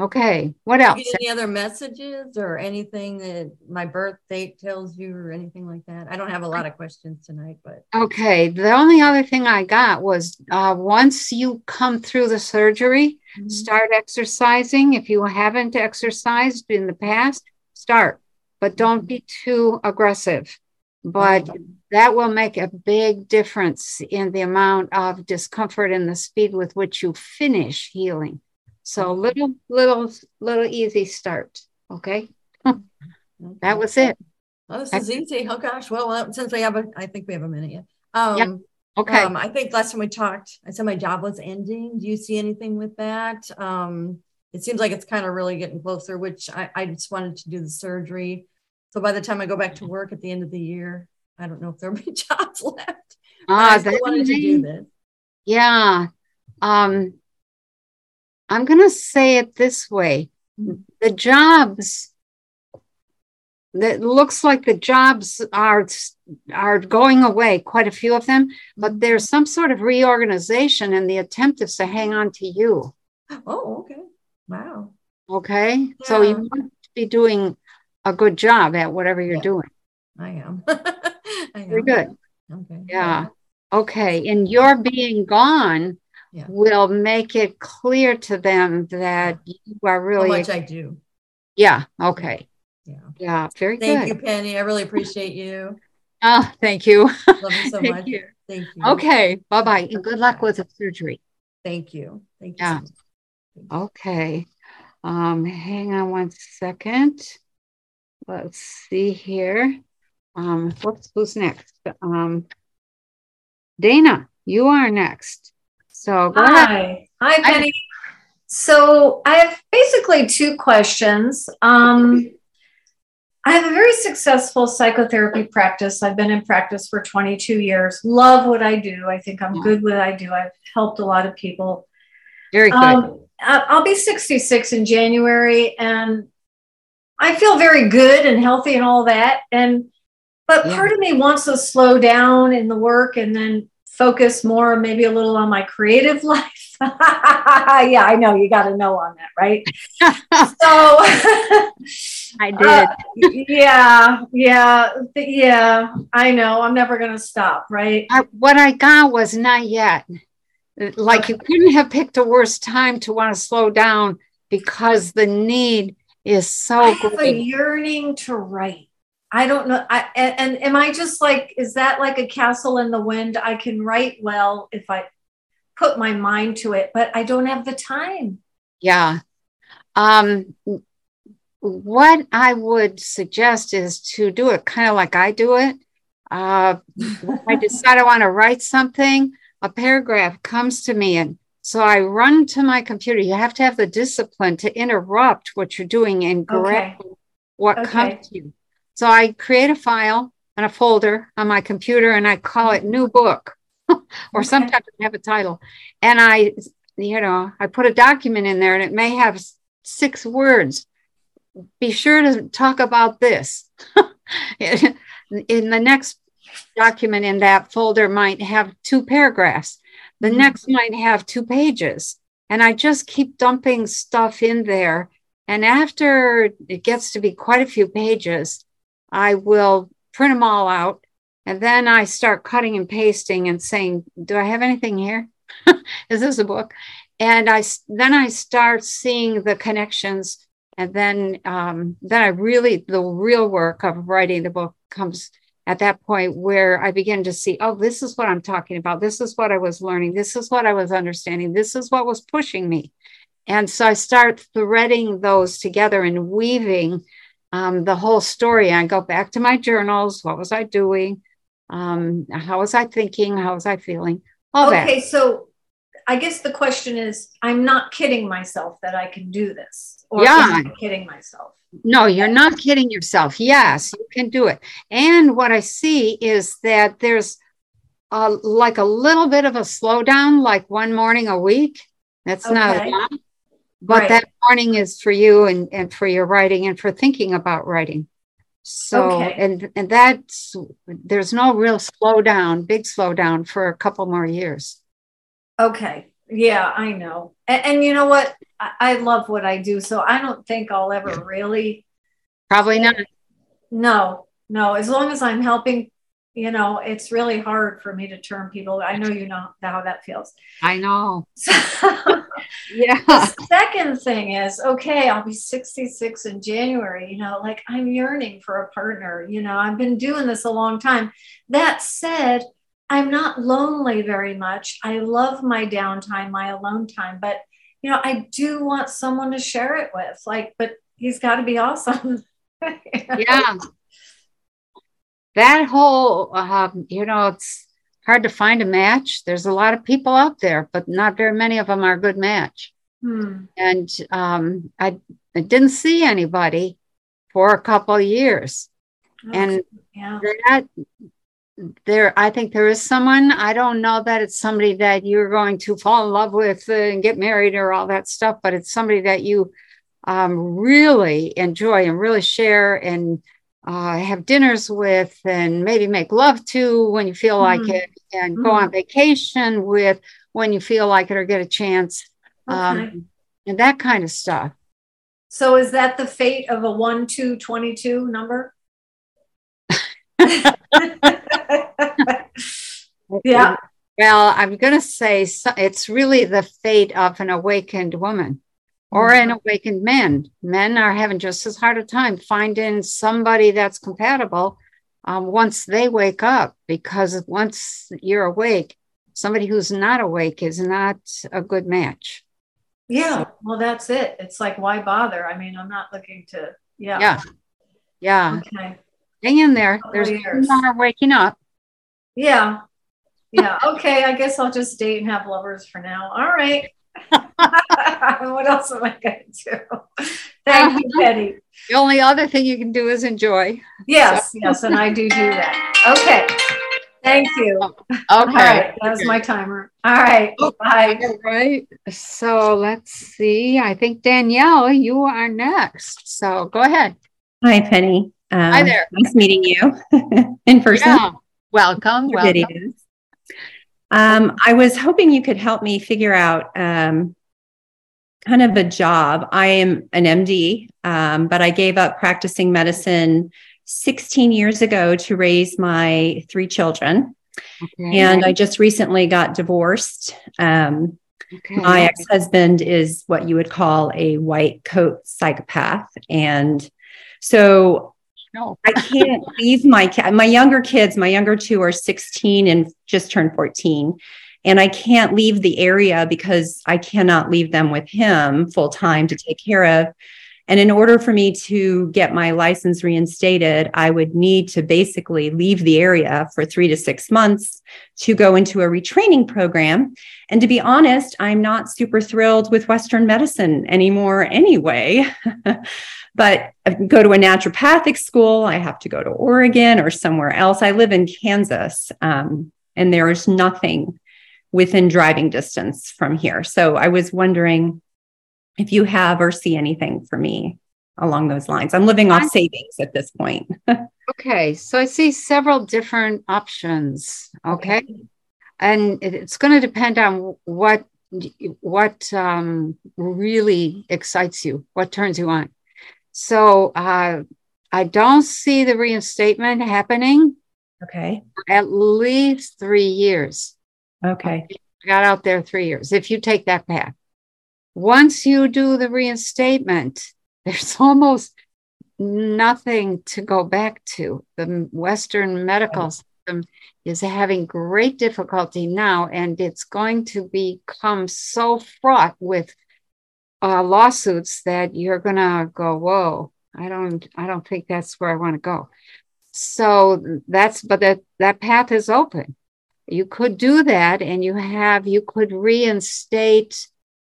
Okay. What else? any other messages or anything that my birth date tells you or anything like that? I don't have a lot of questions tonight, but okay. The only other thing I got was uh, once you come through the surgery, mm-hmm. start exercising. If you haven't exercised in the past, start, but don't mm-hmm. be too aggressive. But that will make a big difference in the amount of discomfort and the speed with which you finish healing. So little, little, little easy start. Okay. <laughs> that was it. Oh, this is easy. Oh gosh. Well, uh, since we have a, I think we have a minute yet. Um, yep. Okay. Um, I think last time we talked, I said my job was ending. Do you see anything with that? Um, it seems like it's kind of really getting closer, which I, I just wanted to do the surgery. So by the time I go back to work at the end of the year, I don't know if there'll be <laughs> jobs left. Ah, I still wanted to do this. Yeah. Um, I'm going to say it this way the jobs that looks like the jobs are are going away, quite a few of them, but there's some sort of reorganization, and the attempt is to hang on to you. Oh, okay. Wow. Okay, so you want to be doing a good job at whatever you're doing. I am. <laughs> I am. good. Okay. Yeah. Okay. And your being gone Yeah. will make it clear to them that you are really How much I do. yeah. Okay. Yeah. Yeah. Very Thank good. Thank you, Penny. I really appreciate you. Oh, thank you. Love you so <laughs> Thank much. you. Thank you. Okay. Bye bye. And good luck with the surgery. Thank you. Thank you. Yeah. so. Okay. Um, hang on one second. Let's see here. Um, whoops, who's next? Um, Dana, you are next. So go ahead. Hi. Hi, Penny. So I have basically two questions. Um, I have a very successful psychotherapy practice. I've been in practice for 22 years. Love what I do. I think I'm good with what I do. I've helped a lot of people. Very good. Um, I- I'll be 66 in January, and I feel very good and healthy and all that. And but part of me wants to slow down in the work and then focus more, maybe a little on my creative <laughs> life. yeah, I know you got to know on that, right? <laughs> so <laughs> I uh, did. yeah, yeah, th- yeah. I know. I'm never gonna stop, right? I, what I got was not yet. Like you couldn't have picked a worse time to want to slow down because the need is so I have a yearning to write. I don't know. I and, and am I just like is that like a castle in the wind? I can write well if I put my mind to it, but I don't have the time. Yeah. Um, what I would suggest is to do it kind of like I do it. Uh, I <laughs> decide I want to write something, a paragraph comes to me, and so I run to my computer. You have to have the discipline to interrupt what you're doing and grab what Okay. comes to you. So I create a file and a folder on my computer, and I call it new book, <laughs> or sometimes I have a title, and I, you know, I put a document in there, and it may have six words. Be sure to talk about this. <laughs> in the next document in that folder might have two paragraphs. The mm-hmm. next might have two pages. And I just keep dumping stuff in there. And after it gets to be quite a few pages, I will print them all out. And then I start cutting and pasting and saying, Do I have anything here? <laughs> Is this a book? And I then I start seeing the connections. And then um, then I really the real work of writing the book comes at that point where I begin to see, oh, this is what I'm talking about. This is what I was learning. This is what I was understanding. This is what was pushing me. And so I start threading those together and weaving um, the whole story. I go back to my journals. What was I doing? Um, how was I thinking? How was I feeling? All okay, that. so I guess the question is I'm not kidding myself that I can do this. Or Yeah. am I kidding myself? No, you're not kidding yourself. Yes, you can do it. And what I see is that there's a, like a little bit of a slowdown, like one morning a week. That's not a lot. But Right. that morning is for you and, and for your writing and for thinking about writing. So Okay. and and that's there's no real slowdown, big slowdown for a couple more years. Okay. Yeah, I know. And, and you know what? I, I love what I do. So I don't think I'll ever really. Probably not. No, no. As long as I'm helping, you know, it's really hard for me to turn people. I know you know how that feels. I know. <laughs> yeah. The second thing is okay, I'll be 66 in January. You know, like I'm yearning for a partner. You know, I've been doing this a long time. That said, I'm not lonely very much. I love my downtime, my alone time, but you know, I do want someone to share it with. Like, but he's got to be awesome. <laughs> yeah that whole um, you know it's hard to find a match there's a lot of people out there but not very many of them are a good match Hmm. and um, I, I didn't see anybody for a couple of years and yeah. that there i think there is someone i don't know that it's somebody that you're going to fall in love with and get married or all that stuff but it's somebody that you um, really enjoy and really share and uh, have dinners with and maybe make love to when you feel like Mhm. it and go on Mhm. vacation with when you feel like it or get a chance Okay. um, and that kind of stuff So is that the fate of a 1 2 22 number? <laughs> yeah. well i'm going to say so, it's really the fate of an awakened woman or an awakened man men are having just as hard a time finding somebody that's compatible um, once they wake up because once you're awake somebody who's not awake is not a good match Yeah. Well, that's it. It's like, why bother? I mean, I'm not looking to, yeah. yeah yeah Okay. hang in there there's years. waking up Yeah. Yeah. Okay. I guess I'll just date and have lovers for now. All right. <laughs> what else am I going to do? Thank you, Penny. the only other thing you can do is enjoy Yes. So- Yes. And I do do that. Okay. Thank you. okay All right. That was my timer. All right. Bye. All right. So let's see. I think Danielle, you are next. So go ahead. Hi, Penny. Um, Hi there. Nice meeting you <laughs> in person. Yeah. Welcome. Your Welcome. videos. Um, I was hoping you could help me figure out um, kind of a job. I am an MD, um, but I gave up practicing medicine 16 years ago to raise my three children. Okay. And I just recently got divorced. Um, Okay. my ex husband is what you would call a white coat psychopath. And so No. I can't leave my my younger kids. My younger two are 16 and just turned 14, and I can't leave the area because I cannot leave them with him full time to take care of. And in order for me to get my license reinstated, I would need to basically leave the area for three to six months to go into a retraining program. And to be honest, I'm not super thrilled with Western medicine anymore anyway. <laughs> but I go to a naturopathic school. I have to go to Oregon or somewhere else. I live in Kansas, um, and there is nothing within driving distance from here. So I was wondering if you have or see anything for me along those lines. I'm living off savings at this point. <laughs> Okay. So I see several different options. Okay. And it's going to depend on what what um, really excites you, what turns you on. So uh, I don't see the reinstatement happening okay. at least three years. Okay. got out there three years if you take that path once you do the reinstatement <laughs> there's almost nothing to go back to. The western medical system is having great difficulty now and it's going to become so fraught with uh, lawsuits that you're going to go whoa i don't i don't think that's where i want to go. So that's but that that path is open. You could do that and you have you could reinstate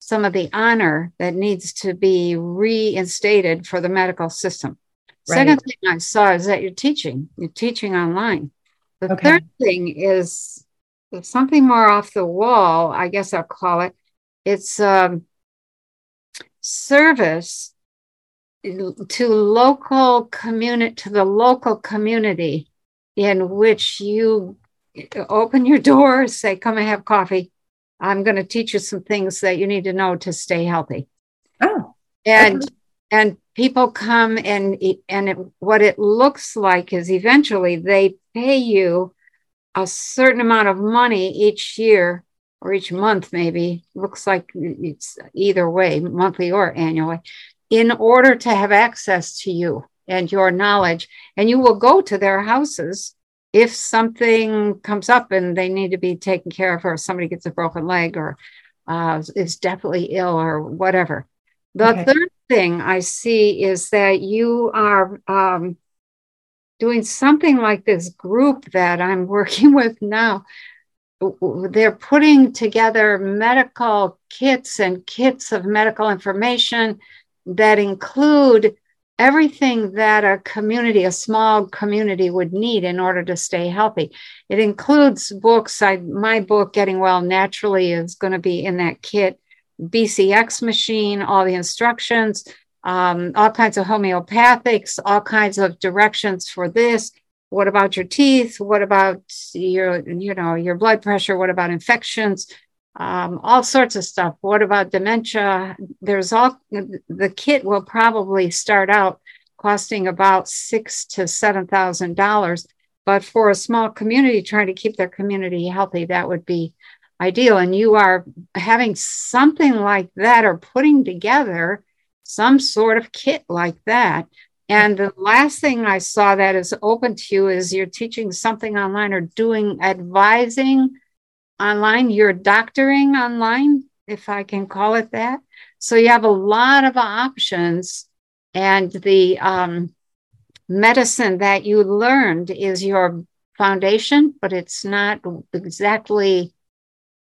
some of the honor that needs to be reinstated for the medical system second thing i saw is that you're teaching you're teaching online the Okay. third thing is something more off the wall i guess i'll call it it's um, service to local community to the local community in which you open your <laughs> door, say, come and have coffee. I'm going to teach you some things that you need to know to stay healthy. Oh, And and people come and and it, what it looks like is eventually they pay you a certain amount of money each year or each month maybe. Looks like it's either way monthly or annually in order to have access to you and your knowledge. And you will go to their houses if something comes up and they need to be taken care of or somebody gets a broken leg or uh, is definitely ill or whatever the Okay. third thing i see is that you are um, doing something like this group that i'm <laughs> working with now they're putting together medical kits and kits of medical information that include everything that a community, a small community would need in order to stay healthy. It includes books. I, my book, Getting Well Naturally, is going to be in that kit. BCX machine, all the instructions, um, all kinds of homeopathics, all kinds of directions for this. What about your teeth? What about your, you know, your blood pressure? What about infections? Um, all sorts of stuff. What about dementia? There's all the kit will probably start out costing about six to seven thousand dollars. But for a small community trying to keep their community healthy, that would be ideal. And you are having something like that or putting together some sort of kit like that. And the last thing I saw that is open to you is you're teaching something online or doing advising online, you're doctoring online, if I can call it that. So you have a lot of options. And the um, medicine that you learned is your foundation, but it's not exactly,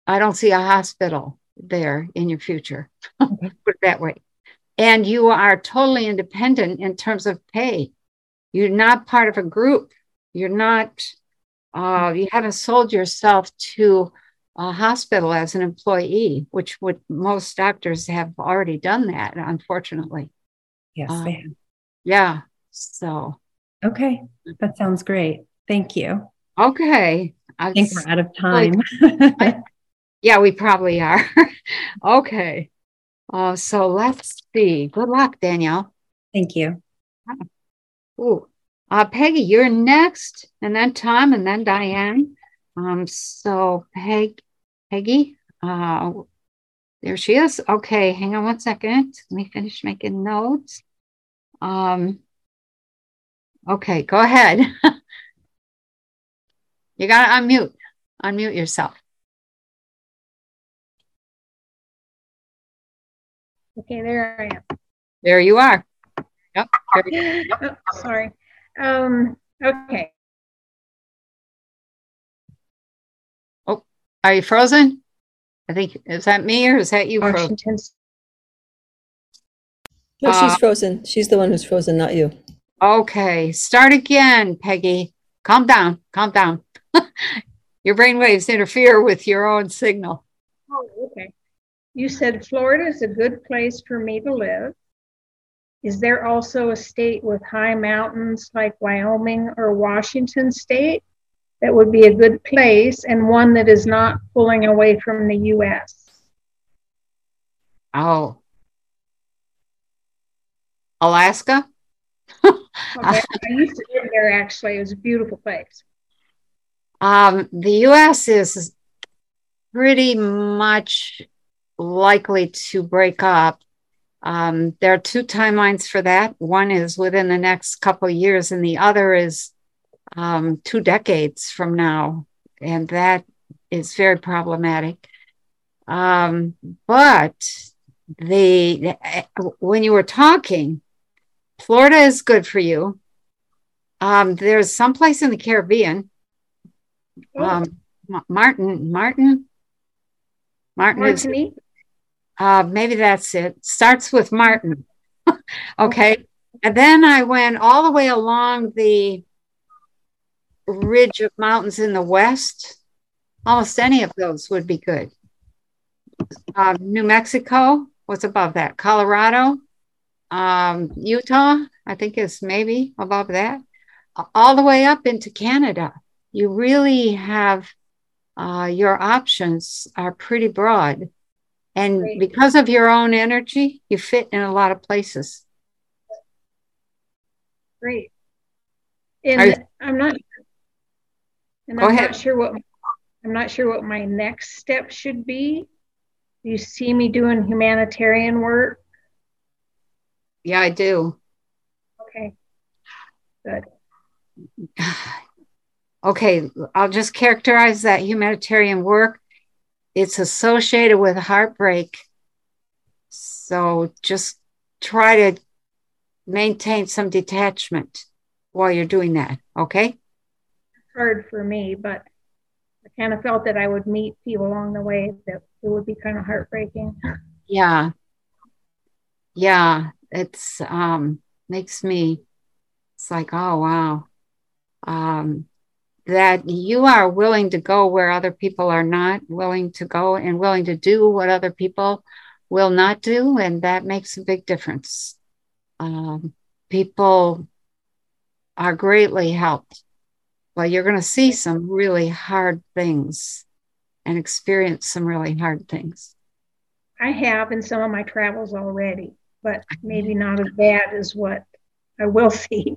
I don't see a hospital there in your future. <laughs> Put it that way and you are totally independent in terms of pay. You're not part of a group. You're not, uh, you haven't sold yourself to a hospital as an employee, which would most doctors have already done that, unfortunately. Yes, um, Yeah. So, okay. That sounds great. Thank you. Okay. I think we're out of time. Like, <laughs> yeah, we probably are. <laughs> okay. Uh, so let's see. Good luck, Danielle. Thank you. Ooh. Uh, Peggy, you're next, and then Tom, and then Diane. Um, so Peg, Peggy, uh, there she is. Okay, hang on one second. Let me finish making notes. Um, okay, go ahead. <laughs> you got to unmute. Unmute yourself. Okay, there I am. There you are. Yep. <laughs> sorry. Um, okay. Oh, are you frozen? I think is that me or is that you frozen? No, she's uh, frozen. She's the one who's frozen, not you. Okay, start again, Peggy. Calm down. Calm down. <laughs> your brain waves interfere with your own signal. Oh, okay. You said Florida is a good place for me to live. Is there also a state with high mountains like Wyoming or Washington state that would be a good place and one that is not pulling away from the US? Oh. Alaska? <laughs> okay. I used to live there actually. It was a beautiful place. Um, the US is pretty much likely to break up. Um, there are two timelines for that. One is within the next couple years, and the other is um, two decades from now, and that is very problematic. Um, but the when you were talking, Florida is good for you. Um, there's some place in the Caribbean. Oh. Um, Martin, Martin, Martin Martinique. Uh, maybe that's it. Starts with Martin. <laughs> okay. And then I went all the way along the ridge of mountains in the west. Almost any of those would be good. Uh, New Mexico, what's above that? Colorado, um, Utah, I think is maybe above that. All the way up into Canada. You really have uh, your options are pretty broad. And Great. because of your own energy, you fit in a lot of places. Great. And I'm not and I'm ahead. not sure what I'm not sure what my next step should be. You see me doing humanitarian work? Yeah, I do. Okay. Good. <sighs> Okay, I'll just characterize that humanitarian work it's associated with heartbreak. So just try to maintain some detachment while you're doing that. Okay. It's hard for me, but I kind of felt that I would meet people along the way that it would be kind of heartbreaking. Yeah. Yeah. It's um makes me it's like, oh wow. Um that you are willing to go where other people are not willing to go and willing to do what other people will not do. And that makes a big difference. um, people are greatly helped. But you're going to see some really hard things and experience some really hard things. I have in some of my travels already, but maybe not as bad as what I will <laughs> see.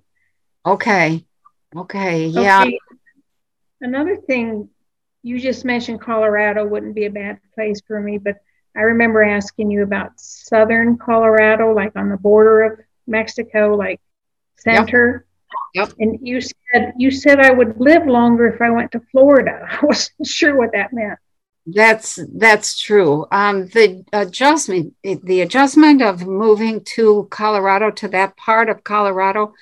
Okay. Okay. Yeah. Another thing, you just mentioned Colorado wouldn't be a bad place for me, but I remember asking you about southern Colorado, like on the border of Mexico, like center. Yep. yep. And you said you said I would live longer if I went to Florida. <laughs> I wasn't sure what that meant. That's that's true. Um, the adjustment, the adjustment of moving to Colorado to that part of Colorado,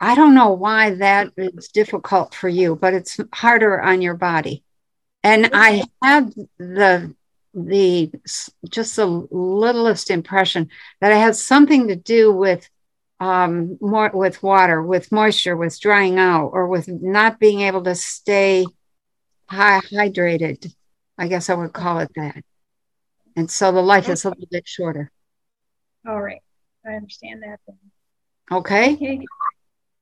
I don't know why that <laughs> is difficult for you, but it's harder on your body. And I had the the just the littlest impression that it had something to do with um, more with water, with moisture, with drying out, or with not being able to stay high, hydrated. I guess I would call it that. And so the life is a little bit shorter. All right, I understand that. Then. Okay. okay.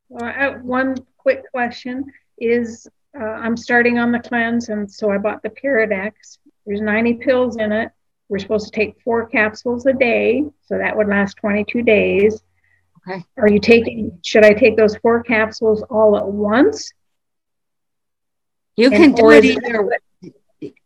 Well, one quick question is: uh, I'm starting on the cleanse, and so I bought the Pyridex there's 90 pills in it. We're supposed to take four capsules a day, so that would last 22 days. Okay. Are you taking, should I take those four capsules all at once? You can and, do it either.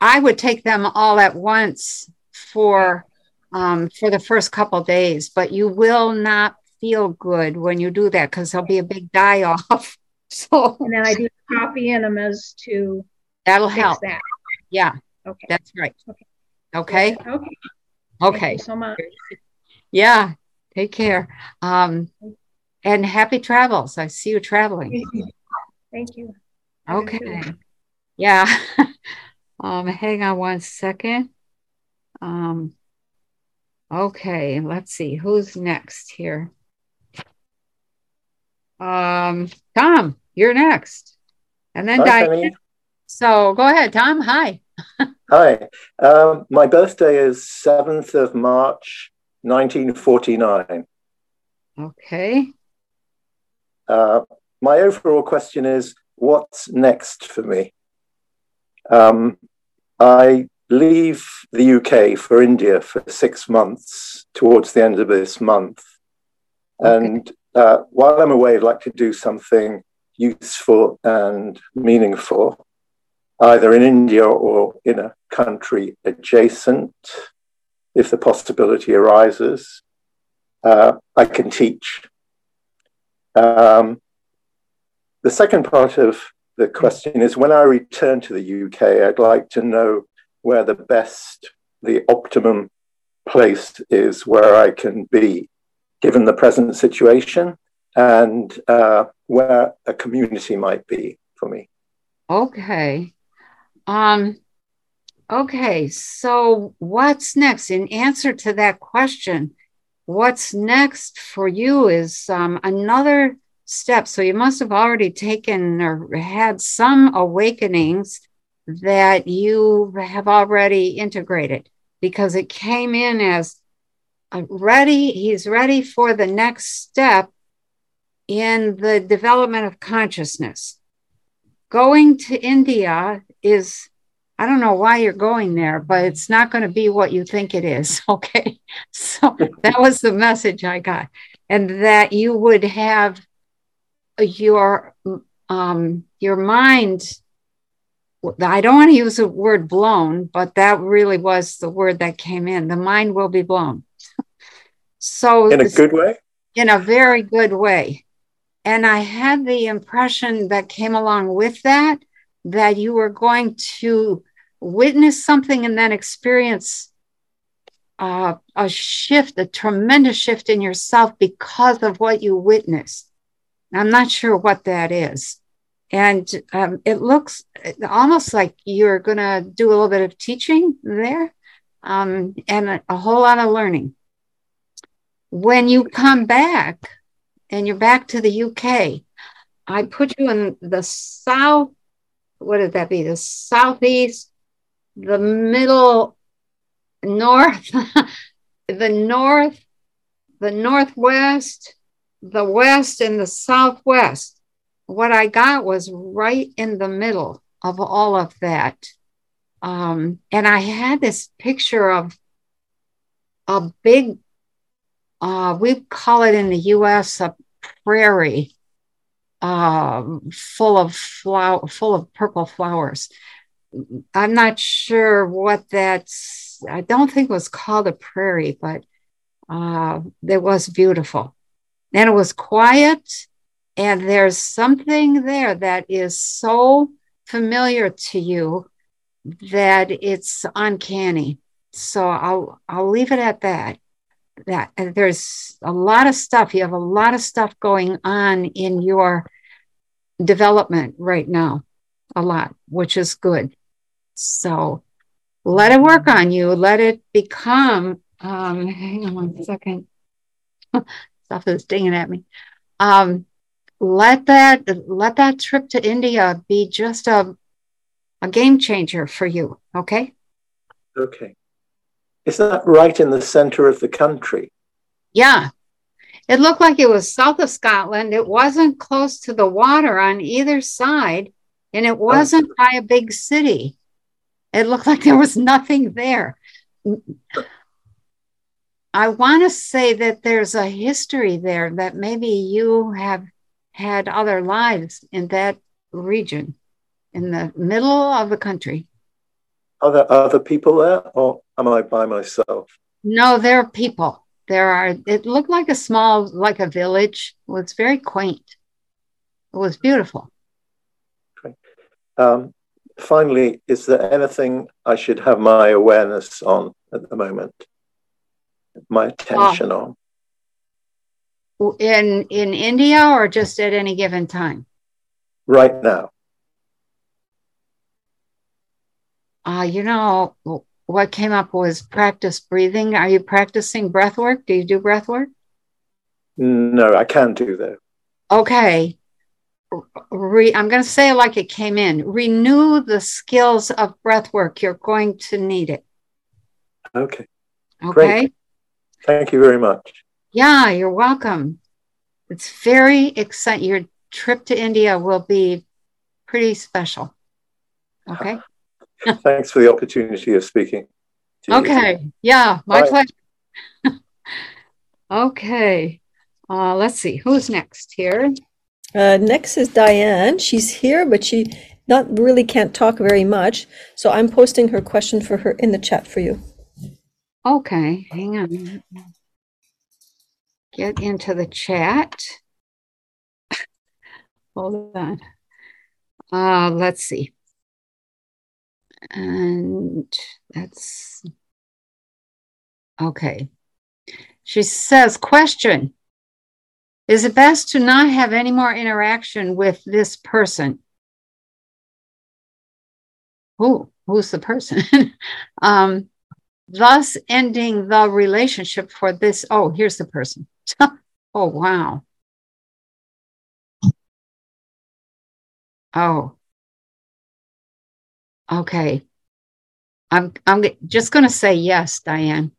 I would take them all at once for um, for the first couple days, but you will not feel good when you do that because there'll be a big die <laughs> off. so and then I do coffee enemas to that'll help. That. Yeah. Okay. That's right. Okay. Okay. Okay. Okay. so much. Yeah. Take care. Um, and happy travels. I see you traveling. Thank you. Okay. Yeah. <laughs> um, hang on one second. Um, okay. Let's see who's next here. Um, Tom, you're next. And then Hi, Diane. So go ahead, Tom. Hi. <laughs> Hi. Um, my birthday is 7th of March, 1949. Okay. Uh, my overall question is what's next for me? Um, I leave the UK for India for six months towards the end of this month. Okay. And uh, while I'm away, I'd like to do something useful and meaningful either in India or in a country adjacent, if the possibility arises. Uh, I can teach. Um, the second part of the question is when I return to the UK, I'd like to know where the best, the optimum place is where I can be, given the present situation, and uh, where a community might be for me. Okay. Um, okay, so what's next? In answer to that question, what's next for you is um, another step. So you must have already taken or had some awakenings that you have already integrated because it came in as ready, he's ready for the next step in the development of consciousness. Going to India is I don't know why you're going there, but it's not going to be what you think it is. <laughs> Okay. So that was the message I got. And that you would have your um your mind I don't want to use the word blown, but that really was the word that came in. The mind will be blown. So in a good way? In a very good way. And I had the impression that came along with that that you were going to witness something and then experience uh, a shift, a tremendous shift in yourself because of what you witnessed. I'm not sure what that is. And um, it looks almost like you're going to do a little bit of teaching there um, and a, a whole lot of learning. When you come back and you're back to the UK, I put you in the south what did that be? The southeast, the middle, north, <laughs> the north, the northwest, the west and the southwest. What I got was right in the middle of all of that. Um, and I had this picture of a big, uh, we call it in the US a prairie uh, full of flower, full of purple flowers. I'm not sure what that's. I don't think it was called a prairie, but uh, it was beautiful, and it was quiet. And there's something there that is so familiar to you that it's uncanny. So I'll I'll leave it at that. That there's a lot of stuff. You have a lot of stuff going on in your development right now, a lot, which is good. So let it work on you. Let it become. Um, <laughs> hang on one second. <laughs> Stuff is dinging at me. Um, let that let that trip to India be just a a game changer for you. Okay. Okay. Is that right in the center of the country? Yeah. It looked like it was south of Scotland. It wasn't close to the water on either side, and it oh. wasn't oh. by a big city. It looked like there was nothing there. I want to say that there's a history there that maybe you have had other lives in that region, in the middle of the country. Are there other people there, or am I by myself? No, there are people. There are it looked like a small like a village. It was very quaint. It was beautiful. Um, finally is there anything i should have my awareness on at the moment? My attention on? In in india or just at any given time? Right now uh you know what came up was practice breathing. Are you practicing breath work? Do you do breath work? No, I can't do that. Okay. Re- I'm going to say it like it came in. Renew the skills of breath work. You're going to need it. Okay. Okay. Great. Thank you very much. Yeah, you're welcome. It's very exciting. Your trip to India will be pretty special. Okay. <laughs> Thanks for the opportunity of speaking. Okay. You. Yeah, my Bye. pleasure. <laughs> okay. Uh, let's see. Who's next here? Uh, next is Diane. She's here, but she not really can't talk very much. So I'm posting her question for her in the chat for you. Okay. Hang on. Get into the chat. <laughs> Hold on. Uh, let's see. And that's okay. She says, question Is it best to not have any more interaction with this person? Who? Who's the person? <laughs> um, thus ending the relationship for this. Oh, here's the person. <laughs> oh, wow. Oh, Okay. I'm I'm just going to say yes, Diane.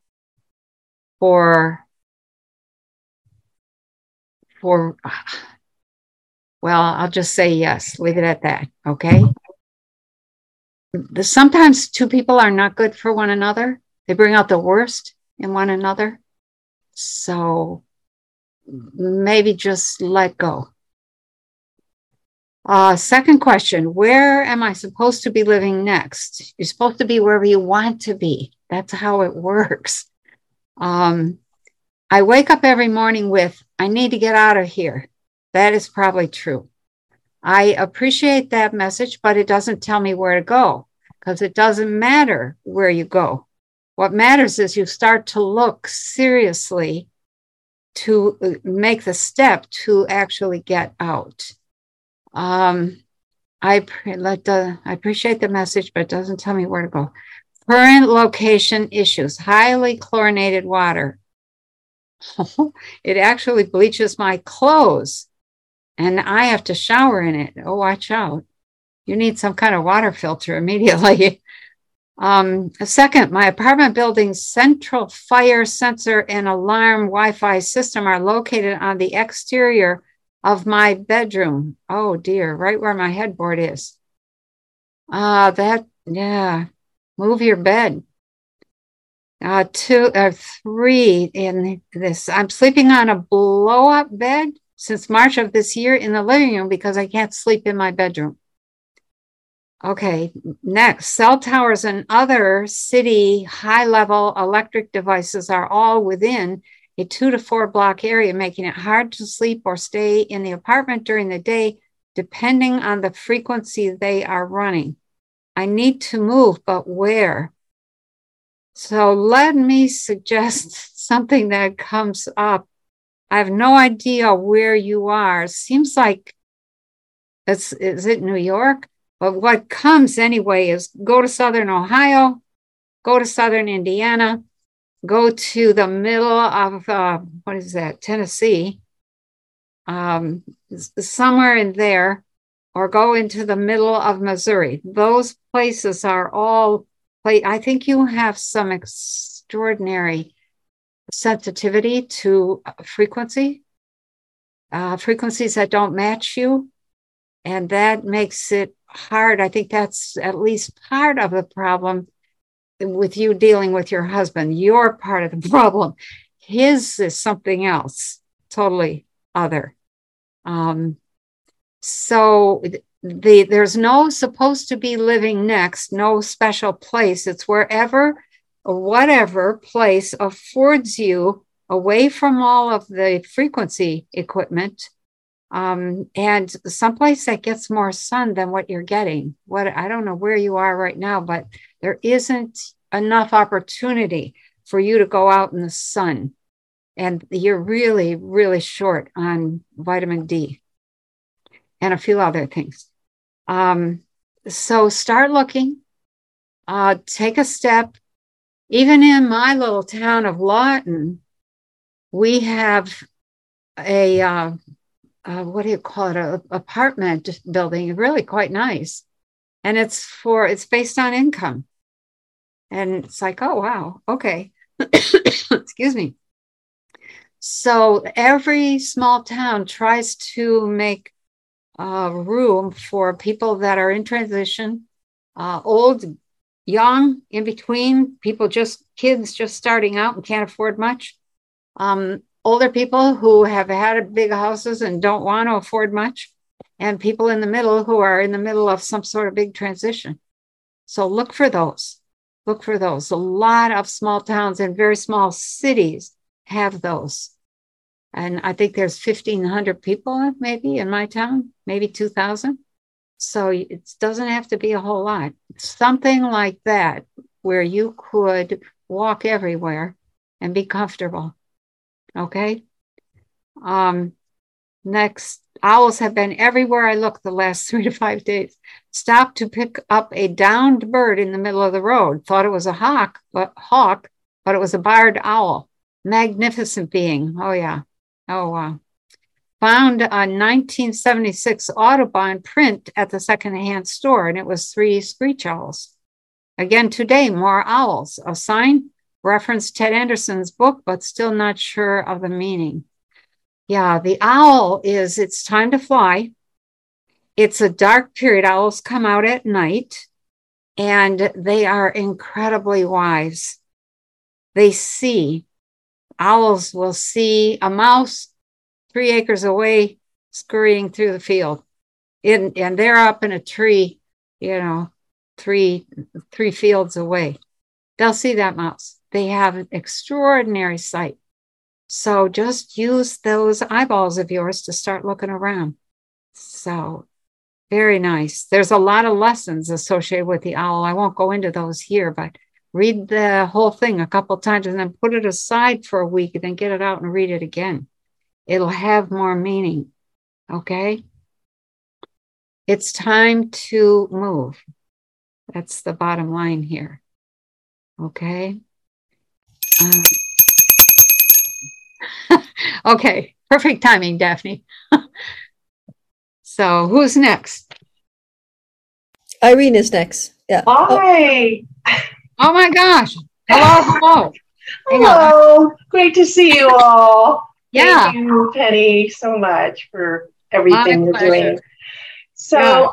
For for well, I'll just say yes. Leave it at that, okay? Sometimes two people are not good for one another. They bring out the worst in one another. So maybe just let go. Uh, second question Where am I supposed to be living next? You're supposed to be wherever you want to be. That's how it works. Um, I wake up every morning with, I need to get out of here. That is probably true. I appreciate that message, but it doesn't tell me where to go because it doesn't matter where you go. What matters is you start to look seriously to uh, make the step to actually get out. Um, I pre- let the I appreciate the message, but it doesn't tell me where to go. Current location issues: highly chlorinated water. <laughs> it actually bleaches my clothes, and I have to shower in it. Oh, watch out! You need some kind of water filter <laughs> immediately. Um, second, my apartment building's central fire sensor and alarm Wi Fi system are located on the exterior of my bedroom. Oh dear, right where my headboard is. Uh, that, yeah, move your bed. Uh, two or uh, three in this. I'm sleeping on a blow up bed since March of this year in the living room because I can't sleep in my bedroom. Okay, next, cell towers and other city high level electric devices are all within a two to four block area, making it hard to sleep or stay in the apartment during the day, depending on the frequency they are running. I need to move, but where? So let me suggest <laughs> something that comes up. I have no idea where you are. Seems like it's is it New York? But what comes anyway is go to Southern Ohio, go to Southern Indiana, go to the middle of uh, what is that, Tennessee, um, somewhere in there, or go into the middle of Missouri. Those places are all, I think you have some extraordinary sensitivity to frequency, uh, frequencies that don't match you. And that makes it hard. I think that's at least part of the problem with you dealing with your husband. You're part of the problem. His is something else, totally other. Um, so the there's no supposed to be living next, no special place. It's wherever whatever place affords you away from all of the frequency equipment um, and someplace that gets more sun than what you're getting. What I don't know where you are right now, but there isn't enough opportunity for you to go out in the sun. And you're really, really short on vitamin D and a few other things. Um, so start looking, uh, take a step. Even in my little town of Lawton, we have a uh, uh, what do you call it, a apartment building, really quite nice. And it's for, it's based on income. And it's like, oh, wow, okay. <coughs> Excuse me. So every small town tries to make uh, room for people that are in transition, uh, old, young, in between, people just, kids just starting out and can't afford much. Um, older people who have had big houses and don't want to afford much, and people in the middle who are in the middle of some sort of big transition. So look for those. Look for those. A lot of small towns and very small cities have those. And I think there's 1,500 people maybe in my town, maybe 2,000. So it doesn't have to be a whole lot. Something like that where you could walk everywhere and be comfortable. Okay. Um, next, owls have been everywhere I look the last <laughs> three to five days. Stopped to pick up a downed bird in the middle of the road. Thought it was a hawk, but hawk, but it was a barred owl. Magnificent being. Oh yeah. Oh wow. Found a 1976 Audubon print at the secondhand store, and it was three screech owls. Again today, more owls. A sign referenced Ted Andrews' book, but still not sure of the meaning. Yeah, the owl is it's time to fly. It's a dark period. Owls come out at night and they are incredibly wise. They see, owls will see a mouse three acres away scurrying through the field. In, and they're up in a tree, you know, three three fields away. They'll see that mouse. They have an extraordinary sight. So just use those eyeballs of yours to start looking around. So very nice. There's a lot of lessons associated with the owl. I won't go into those here, but read the whole thing a couple times and then put it aside for a week and then get it out and read it again. It'll have more meaning. Okay. It's time to move. That's the bottom line here. Okay. <laughs> okay, perfect timing, Daphne. <laughs> so who's next? Irene is next. Yeah. Oh. Hi. Oh my gosh. Hello, hello. <laughs> Hello. Great to see you all. Yeah. Thank you, Penny, so much for everything you're pleasure. doing. So, Yeah.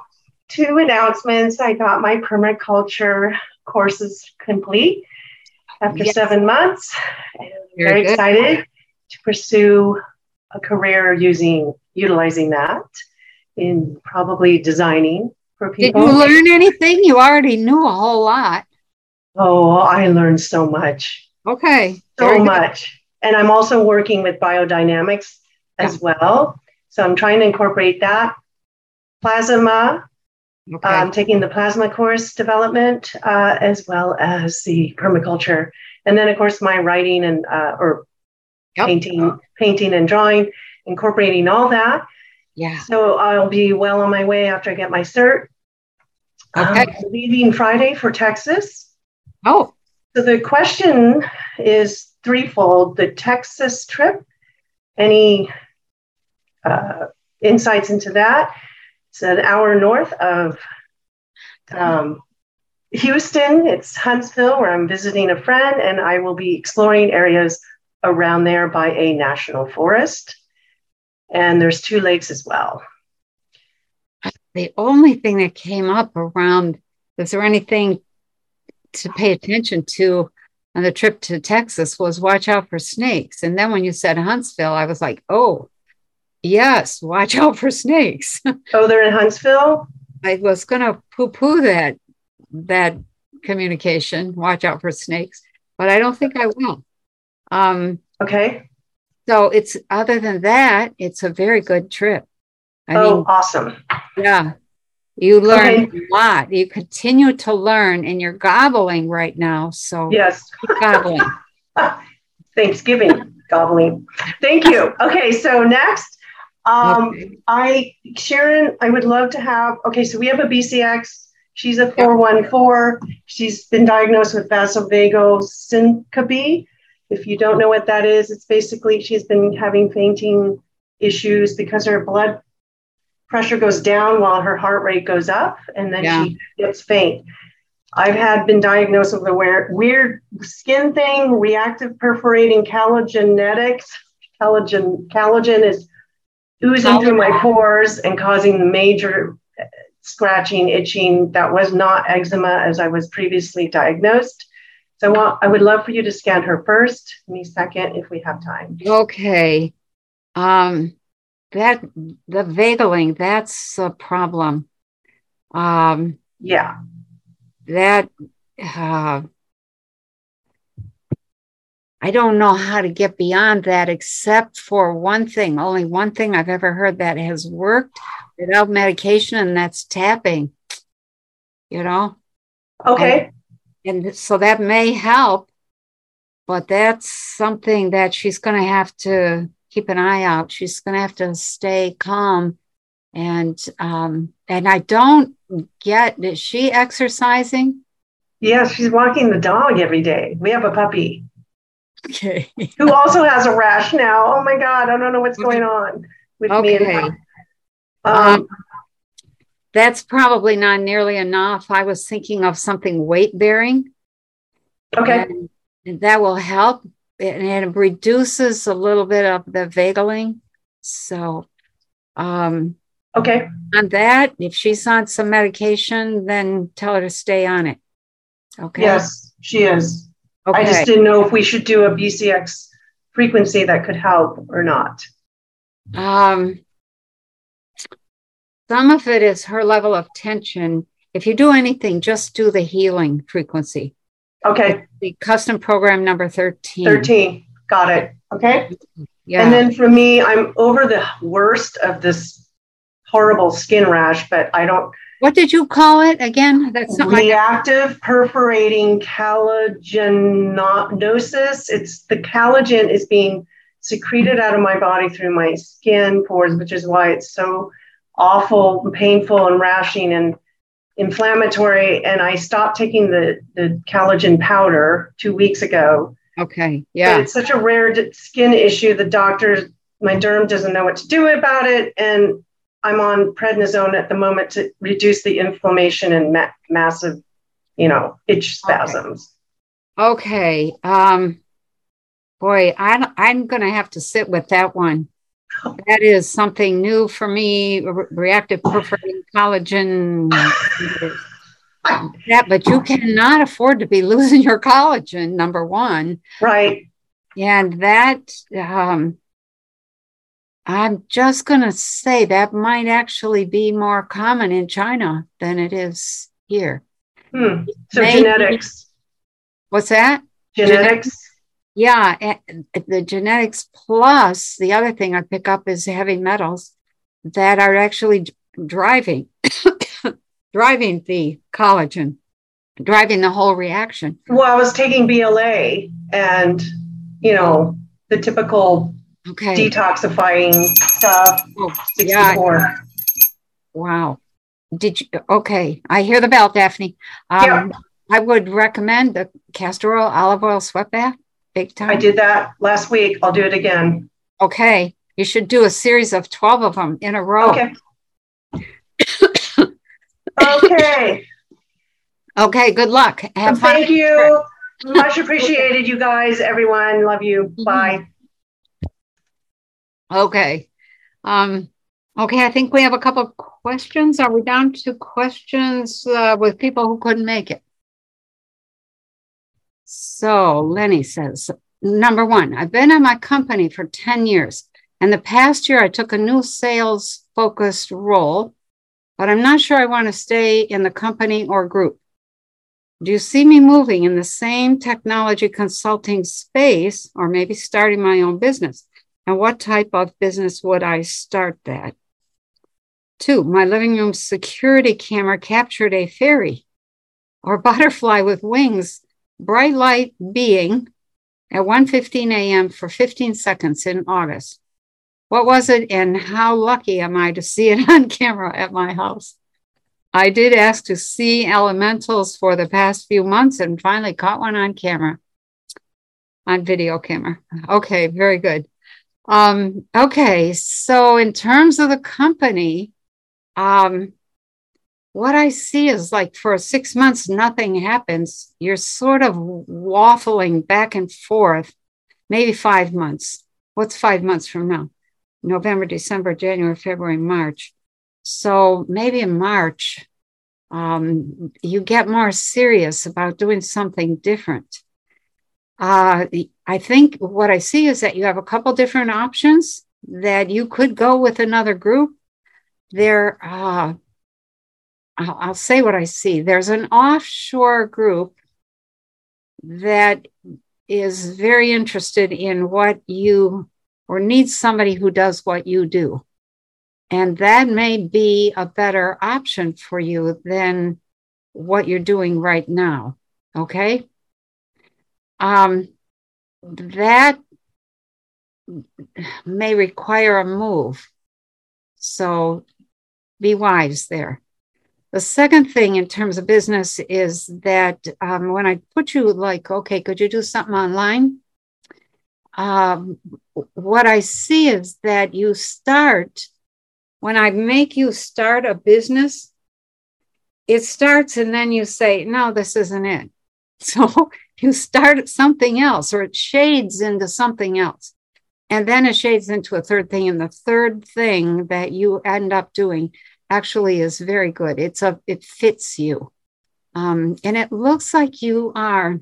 two announcements. I got my permaculture courses complete after Yes. seven months. And I'm Very very excited to pursue a career using utilizing that in probably designing for people. Did you learn anything? You already knew a whole lot. Oh, I learned so much. Okay. So much. And I'm also working with biodynamics as well. So I'm trying to incorporate that. Plasma, Okay. I'm taking the plasma course development uh, as well as the permaculture. And then, of course, my writing and uh, or painting, painting and drawing, incorporating all that. Yeah. So I'll be well on my way after I get my cert. Okay. Um, leaving Friday for Texas. Oh. So the question is threefold: the Texas trip. Any uh, insights into that? It's an hour north of um, Houston. It's Huntsville, where I'm visiting a friend, and I will be exploring areas around there by a national forest. And there's two lakes as well. The only thing that came up around, is there anything to pay attention to on the trip to Texas was watch out for snakes. And then when you said Huntsville, I was like, oh, yes, watch out for snakes. <laughs> Oh, they're in Huntsville? I was going to poo poo that, that communication, watch out for snakes, but I don't think I will. Um, okay. So it's other than that, it's a very good trip. I oh, mean, awesome. yeah. You learn Okay. a lot. You continue to learn and you're gobbling right now. So Yes. gobbling. <laughs> Thanksgiving gobbling. Thank you. Okay, so next, um, I Sharon, I would love to have. Okay, so we have a BCX. She's a four one four. She's been diagnosed with vasovagal syncope. If you don't know what that is, it's basically she's been having fainting issues because her blood pressure goes down while her heart rate goes up, and then Yeah. she gets faint. I've had been diagnosed with a weird, weird skin thing, reactive perforating collagenetics. Collagen, collagen is oozing through my pores and causing major uh, scratching, itching. That was not eczema as I was previously diagnosed. So I, I would love for you to scan her first, me second, if we have time. Okay. Um, that the vagaling, that's a problem. Um, yeah. That uh, I don't know how to get beyond that, except for one thing. Only one thing I've ever heard that has worked without medication, and that's tapping. You know. Okay. And, and so that may help, but that's something that she's going to have to keep an eye out. She's going to have to stay calm, and um, and I don't get. Is she exercising? Yeah, she's walking the dog every day. We have a puppy. Okay. Who also has a rash now. Oh my God, I don't know what's going on with me. Okay. And, Um, that's probably not nearly enough. I was thinking of something weight bearing. Okay. And, and that will help. And it reduces a little bit of the vagaling. So, um, okay. On that, if she's on some medication, then tell her to stay on it. Okay. Yes, she is. I just didn't know if we should do a BCX frequency that could help or not. Um, some of it is her level of tension. If you do anything, just do the healing frequency. Okay. The custom program number 13. 13. Got it. Okay. Yeah. And then for me, I'm over the worst of this horrible skin rash, but I don't. What did you call it again? That's not my- reactive perforating collagenosis. It's the collagen is being secreted out of my body through my skin pores, which is why it's so awful, and painful, and rashing and inflammatory. And I stopped taking the the collagen powder two weeks ago. Okay. But Yeah. it's such a rare d- skin issue. The doctor, my derm doesn't know what to do about it. And I'm on prednisone at the moment to reduce the inflammation and ma- massive you know, itch spasms. Okay. Um, boy, I'm, I'm going to have to sit with that one. <laughs> That is something new for me. Re- reactive perforating collagen. Yeah, but you cannot afford to be losing your collagen, number one. Right. And that, um, I'm just going to say that might actually be more common in China than it is here. Hmm. So Maybe- genetics. What's that? Genetics. Yeah, and the genetics plus the other thing I pick up is heavy metals that are actually driving <coughs> driving the collagen, driving the whole reaction. Well, I was taking BLA and, you know, the typical Okay. detoxifying stuff. Oh, yeah. 64. Wow. Did you? Okay, I hear the bell, Daphne. Um, Yeah. I would recommend the castor oil, olive oil sweat bath, big time. I did that last week. I'll do it again. Okay, you should do a series of twelve of them in a row. Okay. Okay. Okay. Good luck. Have fun. Thank you. Much appreciated, you guys, everyone. Love you. Bye. Okay. Um, okay, I think we have a couple of questions. Are we down to questions uh, with people who couldn't make it? So Lenny says, number one, I've been at my company for 10 years. And the past year, I took a new sales focused role, but I'm not sure I want to stay in the company or group. Do you see me moving in the same technology consulting space or maybe starting my own business? And what type of business would I start that? Two, my living room security camera captured a fairy or <laughs> butterfly with wings, bright light being at 1:15 a.m. for 15 seconds in August. What was it and how lucky am I to see it <laughs> on camera at my house? I did ask to see elementals for the past few months and finally caught one on camera, on video camera. Okay, very good. Um, okay, so in terms of the company, um, what I see is like for six months, nothing happens. You're sort of waffling back and forth, maybe five months. What's five months from now? November, December, January, February, March. So maybe in March, um, you get more serious about doing something different. Uh, I think what I see is that you have a couple different options that you could go with another group. There, uh, I'll, I'll say what I see. There's an offshore group that is very interested in what you or needs somebody who does what you do. And that may be a better option for you than what you're doing right now. Okay. Um, that may require a move. So be wise there. The second thing in terms of business is that um, when I put you like, okay, could you do something online? Um, what I see is that you start, when I make you start a business, it starts and then you say, no, this isn't it. <laughs> So you start something else or it shades into something else. And then it shades into a third thing. And the third thing that you end up doing actually is very good. It's a it fits you. Um, and it looks like you are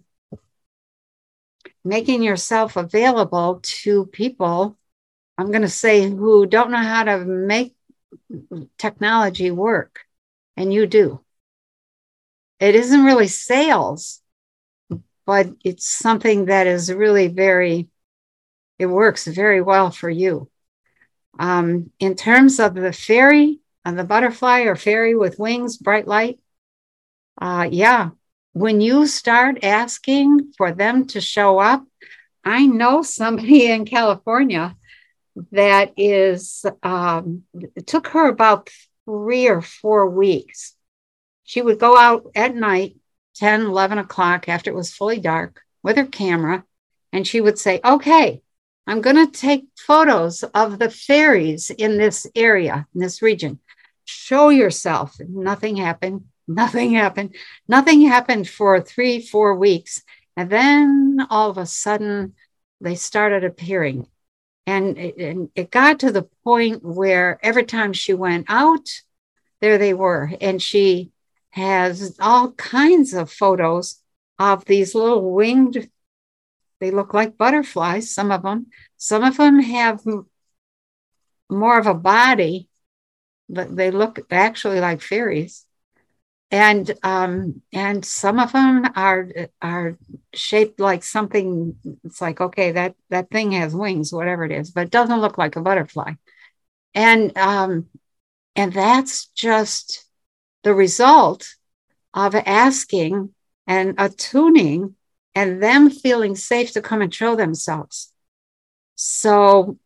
making yourself available to people, I'm going to say, who don't know how to make technology work. And you do. It isn't really sales, but it's something that is really very, it works very well for you. Um, in terms of the fairy and the butterfly or fairy with wings, bright light, uh, yeah, when you start asking for them to show up, I know somebody <laughs> in California that is, um, it took her about three or four weeks. She would go out at night, 10, 11 o'clock after it was fully dark with her camera, and she would say, Okay, I'm going to take photos of the fairies in this area, in this region. Show yourself. Nothing happened. <laughs> Nothing happened. Nothing happened for three, four weeks. And then all of a sudden, they started appearing. And it, and it got to the point where every time she went out, there they were. And she has all kinds of photos of these little winged, they look like butterflies, some of them. Some of them have more of a body, but they look actually like fairies. And um, and some of them are are shaped like something. It's like okay, that that thing has wings, whatever it is, but it doesn't look like a butterfly. And um, and that's just the result of asking and attuning and them feeling safe to come and show themselves. So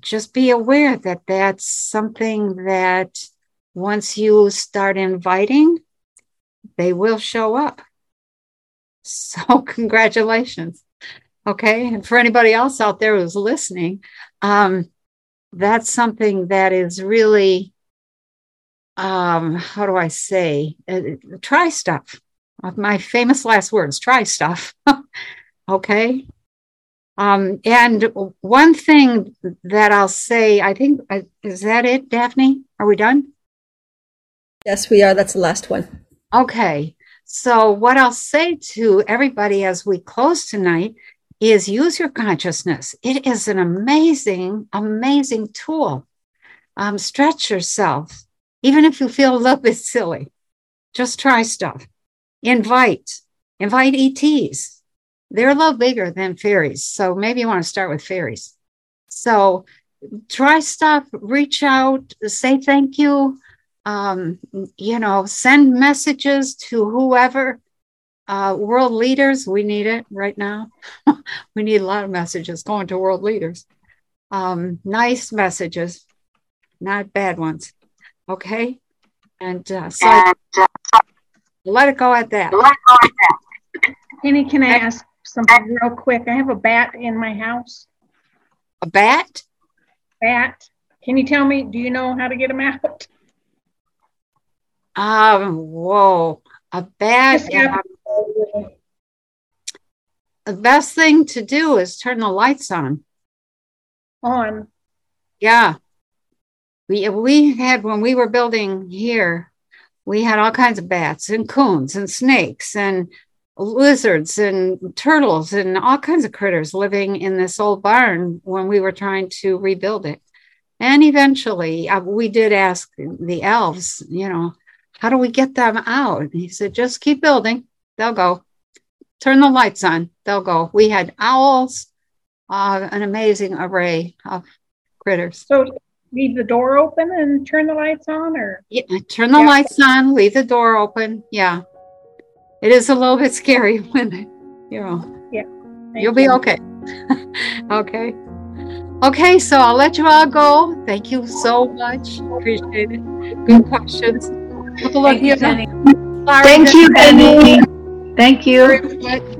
just be aware that that's something that once you start inviting, they will show up. So, <laughs> congratulations. Okay. And for anybody else out there who's listening, um, that's something that is really, um, how do I say, uh, try stuff. My famous last words try stuff. <laughs> okay. Um, and one thing that I'll say, I think, uh, is that it, Daphne? Are we done? Yes, we are. That's the last one. Okay. So, what I'll say to everybody as we close tonight is use your consciousness. It is an amazing, amazing tool. Um, stretch yourself, even if you feel a little bit silly. Just try stuff. Invite, invite ETs they're a little bigger than fairies. So maybe you want to start with fairies. So try stuff, reach out, say thank you. Um, you know, send messages to whoever. Uh, world leaders, we need it right now. <laughs> we need a lot of messages going to world leaders. Um, nice messages, not bad ones. Okay. And uh, so let it go at that. Penny, can I ask something real quick. I have a bat in my house. A bat? Bat. Can you tell me, do you know how to get them out? Um, whoa. A bat. Um, the best thing to do is turn the lights on. On. Yeah. We we had when we were building here, we had all kinds of bats and coons and snakes and lizards and turtles and all kinds of critters living in this old barn when we were trying to rebuild it. And eventually uh, we did ask the elves, you know, how do we get them out? And he said, just keep building, they'll go. Turn the lights on, they'll go. We had owls, uh, an amazing array of critters. So leave the door open and turn the lights on or? Yeah, turn the yeah. lights on, leave the door open. Yeah. It is a little bit scary <laughs> when you know. Yeah you'll be okay. <laughs> Okay. Okay so i'll let you all go. Thank you so much. Appreciate it. Good questions. Thank you, Penny. thank you Penny thank you